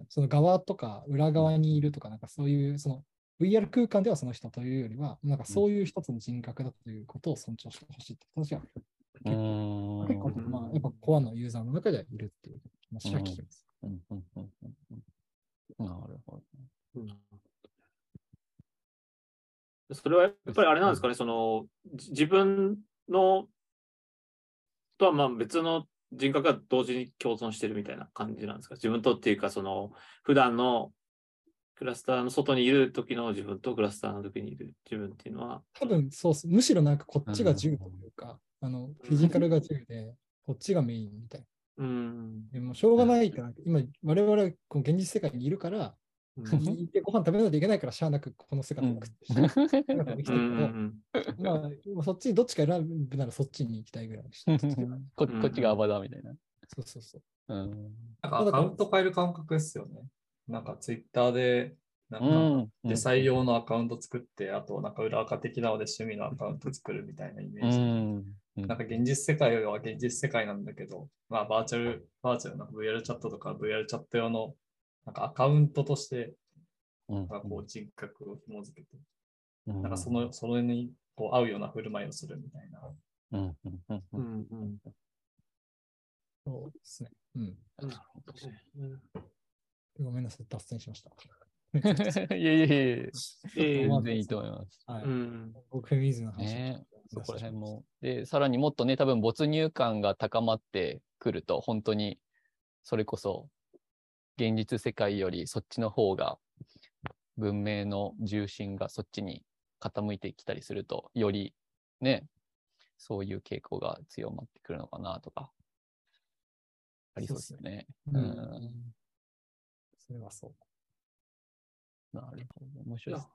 Speaker 2: その側とか裏側にいるとか、なんかそういう、その VR 空間ではその人というよりは、なんかそういう一つの人格だということを尊重してほしいって人たちが
Speaker 3: うん。
Speaker 2: 結構、まあ、やっぱコアのユーザーの中ではいるっていう話は聞きます。
Speaker 3: うんうんうんうんうんなるほど。
Speaker 1: うんそれはやっぱりあれなんですかね、そのじ自分のとはまあ別の人格が同時に共存してるみたいな感じなんですか？自分とっていうか、その普段のクラスターの外にいる時の自分とクラスターの時にいる自分っていうのは、
Speaker 2: 多分そうっす。むしろなんかこっちが10というか、あの、フィジカルが10で、こっちがメインみたいな。
Speaker 1: うん。
Speaker 2: でもしょうがないから、今、我々はこう現実世界にいるから、
Speaker 1: うん
Speaker 2: ご飯食べないといけないから、しゃあなくこの姿を送ってしまうまあ、まあそっちにどっちか選ぶならそっちに行きたいぐらい
Speaker 3: ここっちがアバダみたいな。
Speaker 2: そうそうそう。
Speaker 3: うん。
Speaker 4: なんかアカウント変える感覚ですよね。なんかツイッターで、なんか、
Speaker 3: うん。
Speaker 4: で、採用のアカウント作って、あとなんか裏垢的なので趣味のアカウント作るみたいなイメ
Speaker 3: う
Speaker 4: ージ。
Speaker 3: ん。
Speaker 4: なんか現実世界は現実世界なんだけど、まあバーチャル、バーチャルな VR チャットとか VR チャット用のなんかアカウントとして、
Speaker 3: うん
Speaker 4: なんかこう人格を紐付けて、
Speaker 3: うん
Speaker 4: なんかその、それにこう合うような振る舞いをするみたいな。
Speaker 3: うんうんうん
Speaker 2: そうですね。うん。
Speaker 1: なるほどねうん
Speaker 2: ごめんなさい、脱線しました。
Speaker 3: いやいやいやいや、全然いいと思います。
Speaker 2: はい。
Speaker 1: うん
Speaker 2: 僕、フェミニズムの話を
Speaker 3: ねそこら辺も。で、さらにもっとね、多分没入感が高まってくると、本当に、それこそ、現実世界よりそっちの方が、文明の重心がそっちに傾いてきたりすると、より、ね、そういう傾向が強まってくるのかなとか、ありそうですよね。
Speaker 2: う
Speaker 3: うんん。
Speaker 2: それはそう。
Speaker 3: なるほど。面白いです。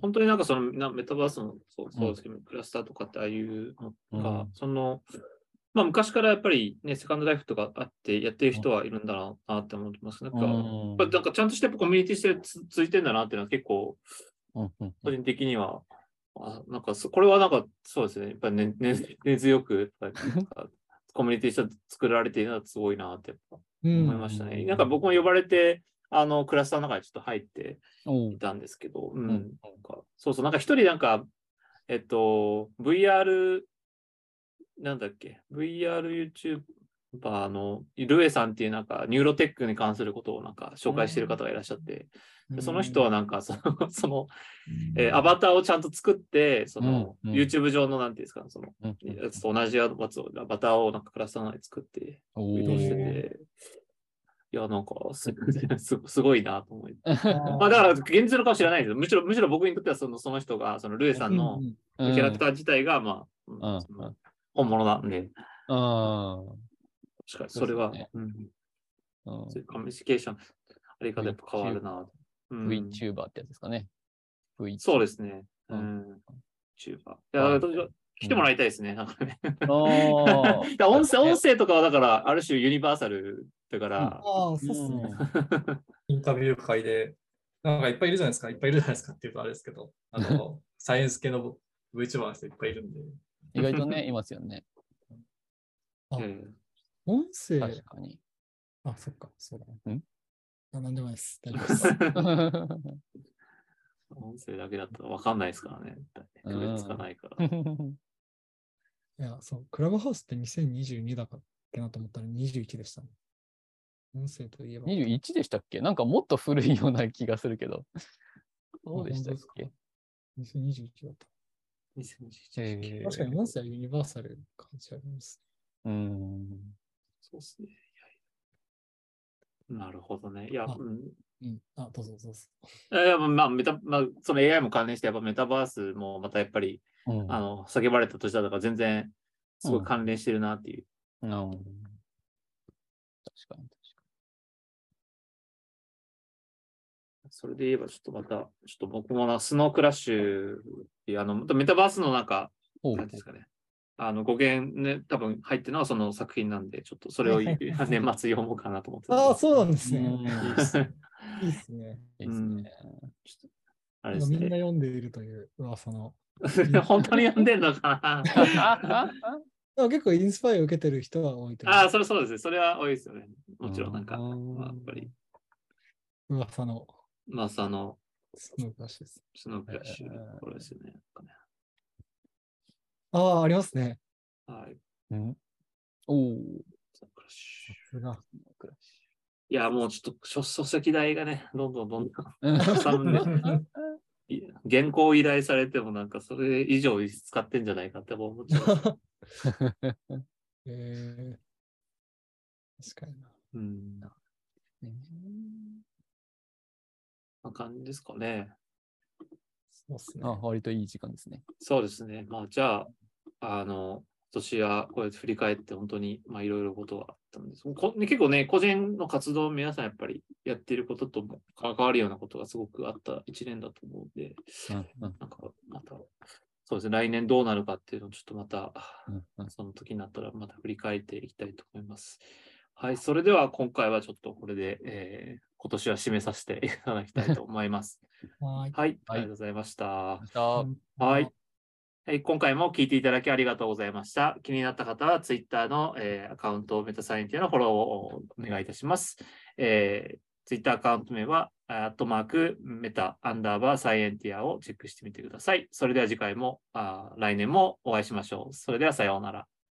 Speaker 1: 本当になんかそのなメタバースのそうそうですけど、クラスターとかってああいうのが、
Speaker 3: うん
Speaker 1: その、まあ昔からやっぱりね、セカンドライフとかあってやってる人はいるんだななって思ってます。なんか、やっぱりなんかちゃんとしてやっぱコミュニティしてつついてんだなっていうのは結構
Speaker 3: うんうん
Speaker 1: 個人的には、あなんかそこれはなんかそうですね、やっぱり、ねね、根強くやっぱりなんか コミュニティして作られているのはすごいなってやっぱ
Speaker 2: うん
Speaker 1: 思いましたね。なんか僕も呼ばれて、あのクラスターの中にちょっと入って
Speaker 3: お
Speaker 1: いたんですけど、うん
Speaker 3: ん。
Speaker 1: なんかそうそう、なんか一人なんか、えっと、VR、なんだっけ、VR YouTuber のルエさんっていうなんか neurotech に関することをなんか紹介してる方がいらっしゃって、でその人はなんかその、その、えーアバターをちゃんと作って、その、
Speaker 3: うん。うん。
Speaker 1: YouTube 上のなんていうんですか、その、
Speaker 3: うん。
Speaker 1: やつと同じやつを、アバターをなんかクラスターの中に作って、
Speaker 3: お
Speaker 1: 移動して
Speaker 3: ー
Speaker 1: て、いや、なんかす、すすごいなと思って。
Speaker 2: あ ー
Speaker 1: まあだから、現実のかもしれないですよ。むしろ、むしろ僕にとってはそのその人が、そのルエさんの
Speaker 2: うん
Speaker 1: キャラクター自体が、まあ、本物なんで、
Speaker 3: あ
Speaker 1: 確かにそれは、
Speaker 3: そう
Speaker 1: ん
Speaker 3: あ、
Speaker 1: そういうコミュニケーション、あり方やっぱ変わるな。うん、
Speaker 3: VTuber ってやつですかね。V
Speaker 1: そうですね。う
Speaker 3: うん
Speaker 1: ん。チューバー。いや、来てもらいたいですね。なんかね。
Speaker 3: あ
Speaker 1: だから音声、音声とかはだから、ある種ユニバーサルだから、
Speaker 2: ああ、そうっすね。
Speaker 4: インタビュー会で、なんかいっぱいいるじゃないですか、いっぱいいるじゃないですかっていうとあれですけど、あの、サイエンス系の VTuber の人いっぱいいるんで、
Speaker 3: 意外とね、いますよね。
Speaker 2: あ
Speaker 1: ええ
Speaker 2: 音声、
Speaker 3: 確かに。
Speaker 2: あ、そっか、そうだね。
Speaker 3: ん？
Speaker 2: あなんでもないです。大丈夫です。
Speaker 1: 音声だけだったらわかんないですからね。区別つかないから。
Speaker 2: いや、そう、クラブハウスって2022だかっけなと思ったら21でしたね。音声といえば。
Speaker 3: 21でしたっけ？なんかもっと古いような気がするけど。そうでしたっけ
Speaker 2: ？2021だった。
Speaker 1: 2021
Speaker 3: へー
Speaker 2: 確かに音声はユニバーサル感じあります。
Speaker 3: うん。
Speaker 1: そうですね。いやなるほどね。いや、
Speaker 2: あ
Speaker 1: うん、
Speaker 2: うん。あ、どうぞどうぞ。
Speaker 1: いやまあ、メタ、まあ、その AI も関連して、やっぱメタバースもまたやっぱり、
Speaker 3: うん
Speaker 1: あの、叫ばれた年だったから全然、すごい関連してるなっていう。
Speaker 3: うん確かに確
Speaker 1: それで言えば、ちょっとまた、ちょっと僕もな、スノークラッシュっていう、あの、メタバースのなんか、
Speaker 3: に。
Speaker 1: なですかね。あの語源ね、多分入ってるのはその作品なんで、ちょっとそれを
Speaker 2: はい
Speaker 1: 年末読もうかなと思って
Speaker 2: ああ、
Speaker 1: で
Speaker 2: そうなんですね。
Speaker 3: うん
Speaker 2: いいですね。
Speaker 3: いいですね。
Speaker 1: あれです
Speaker 2: みんな
Speaker 1: ね。
Speaker 2: 読んでいるという噂の。
Speaker 1: 本当に読んでんのかな
Speaker 2: 結構インスパイアを受けてる人は多いと
Speaker 1: ああ、それそうですね。それは多いですよね。もちろんなんか、やっぱり、
Speaker 2: 噂の
Speaker 1: まあ、その、
Speaker 2: スノークラッシュです。
Speaker 1: スノークラッシュ
Speaker 3: えー、
Speaker 1: これですよね。
Speaker 2: ああ、ありますね。
Speaker 1: はい。
Speaker 3: うんおお。
Speaker 1: スノークラッシュ。いや、もうちょっと書書籍代がね、どんどんどんどん
Speaker 3: うん
Speaker 1: かさんで、い 原稿を依頼されてもなんかそれ以上使ってんじゃないかって思っちゃう。
Speaker 2: えー、確かにな。
Speaker 1: うん。な感じですかね。
Speaker 2: そうっすね
Speaker 3: あ、。割といい時間ですね。
Speaker 1: そうですね。まあ、じゃあ、あの、今年はこうやって振り返って本当に、まあ、いろいろことがあったんです。こね結構ね、個人の活動、皆さんやっぱりやっていることとも関わるようなことがすごくあった一年だと思うんで、
Speaker 3: うんうん
Speaker 1: なんか、また、そうですね、来年どうなるかっていうのをちょっとまた、
Speaker 3: うんうん
Speaker 1: その時になったらまた振り返っていきたいと思います。はい、それでは今回はちょっとこれで、えー今年は締めさせていただきたいと思います。
Speaker 2: はーい。
Speaker 1: はい、ありがとうございました。はい。はい、今回も聞いていただきありがとうございました。気になった方は Twitter の、えーアカウントメタサイエンティアのフォローをお願いいたします。えー、Twitter アカウント名は、アットマークメタアンダーバーサイエンティアをチェックしてみてください。それでは次回も、あー来年もお会いしましょう。それではさようなら。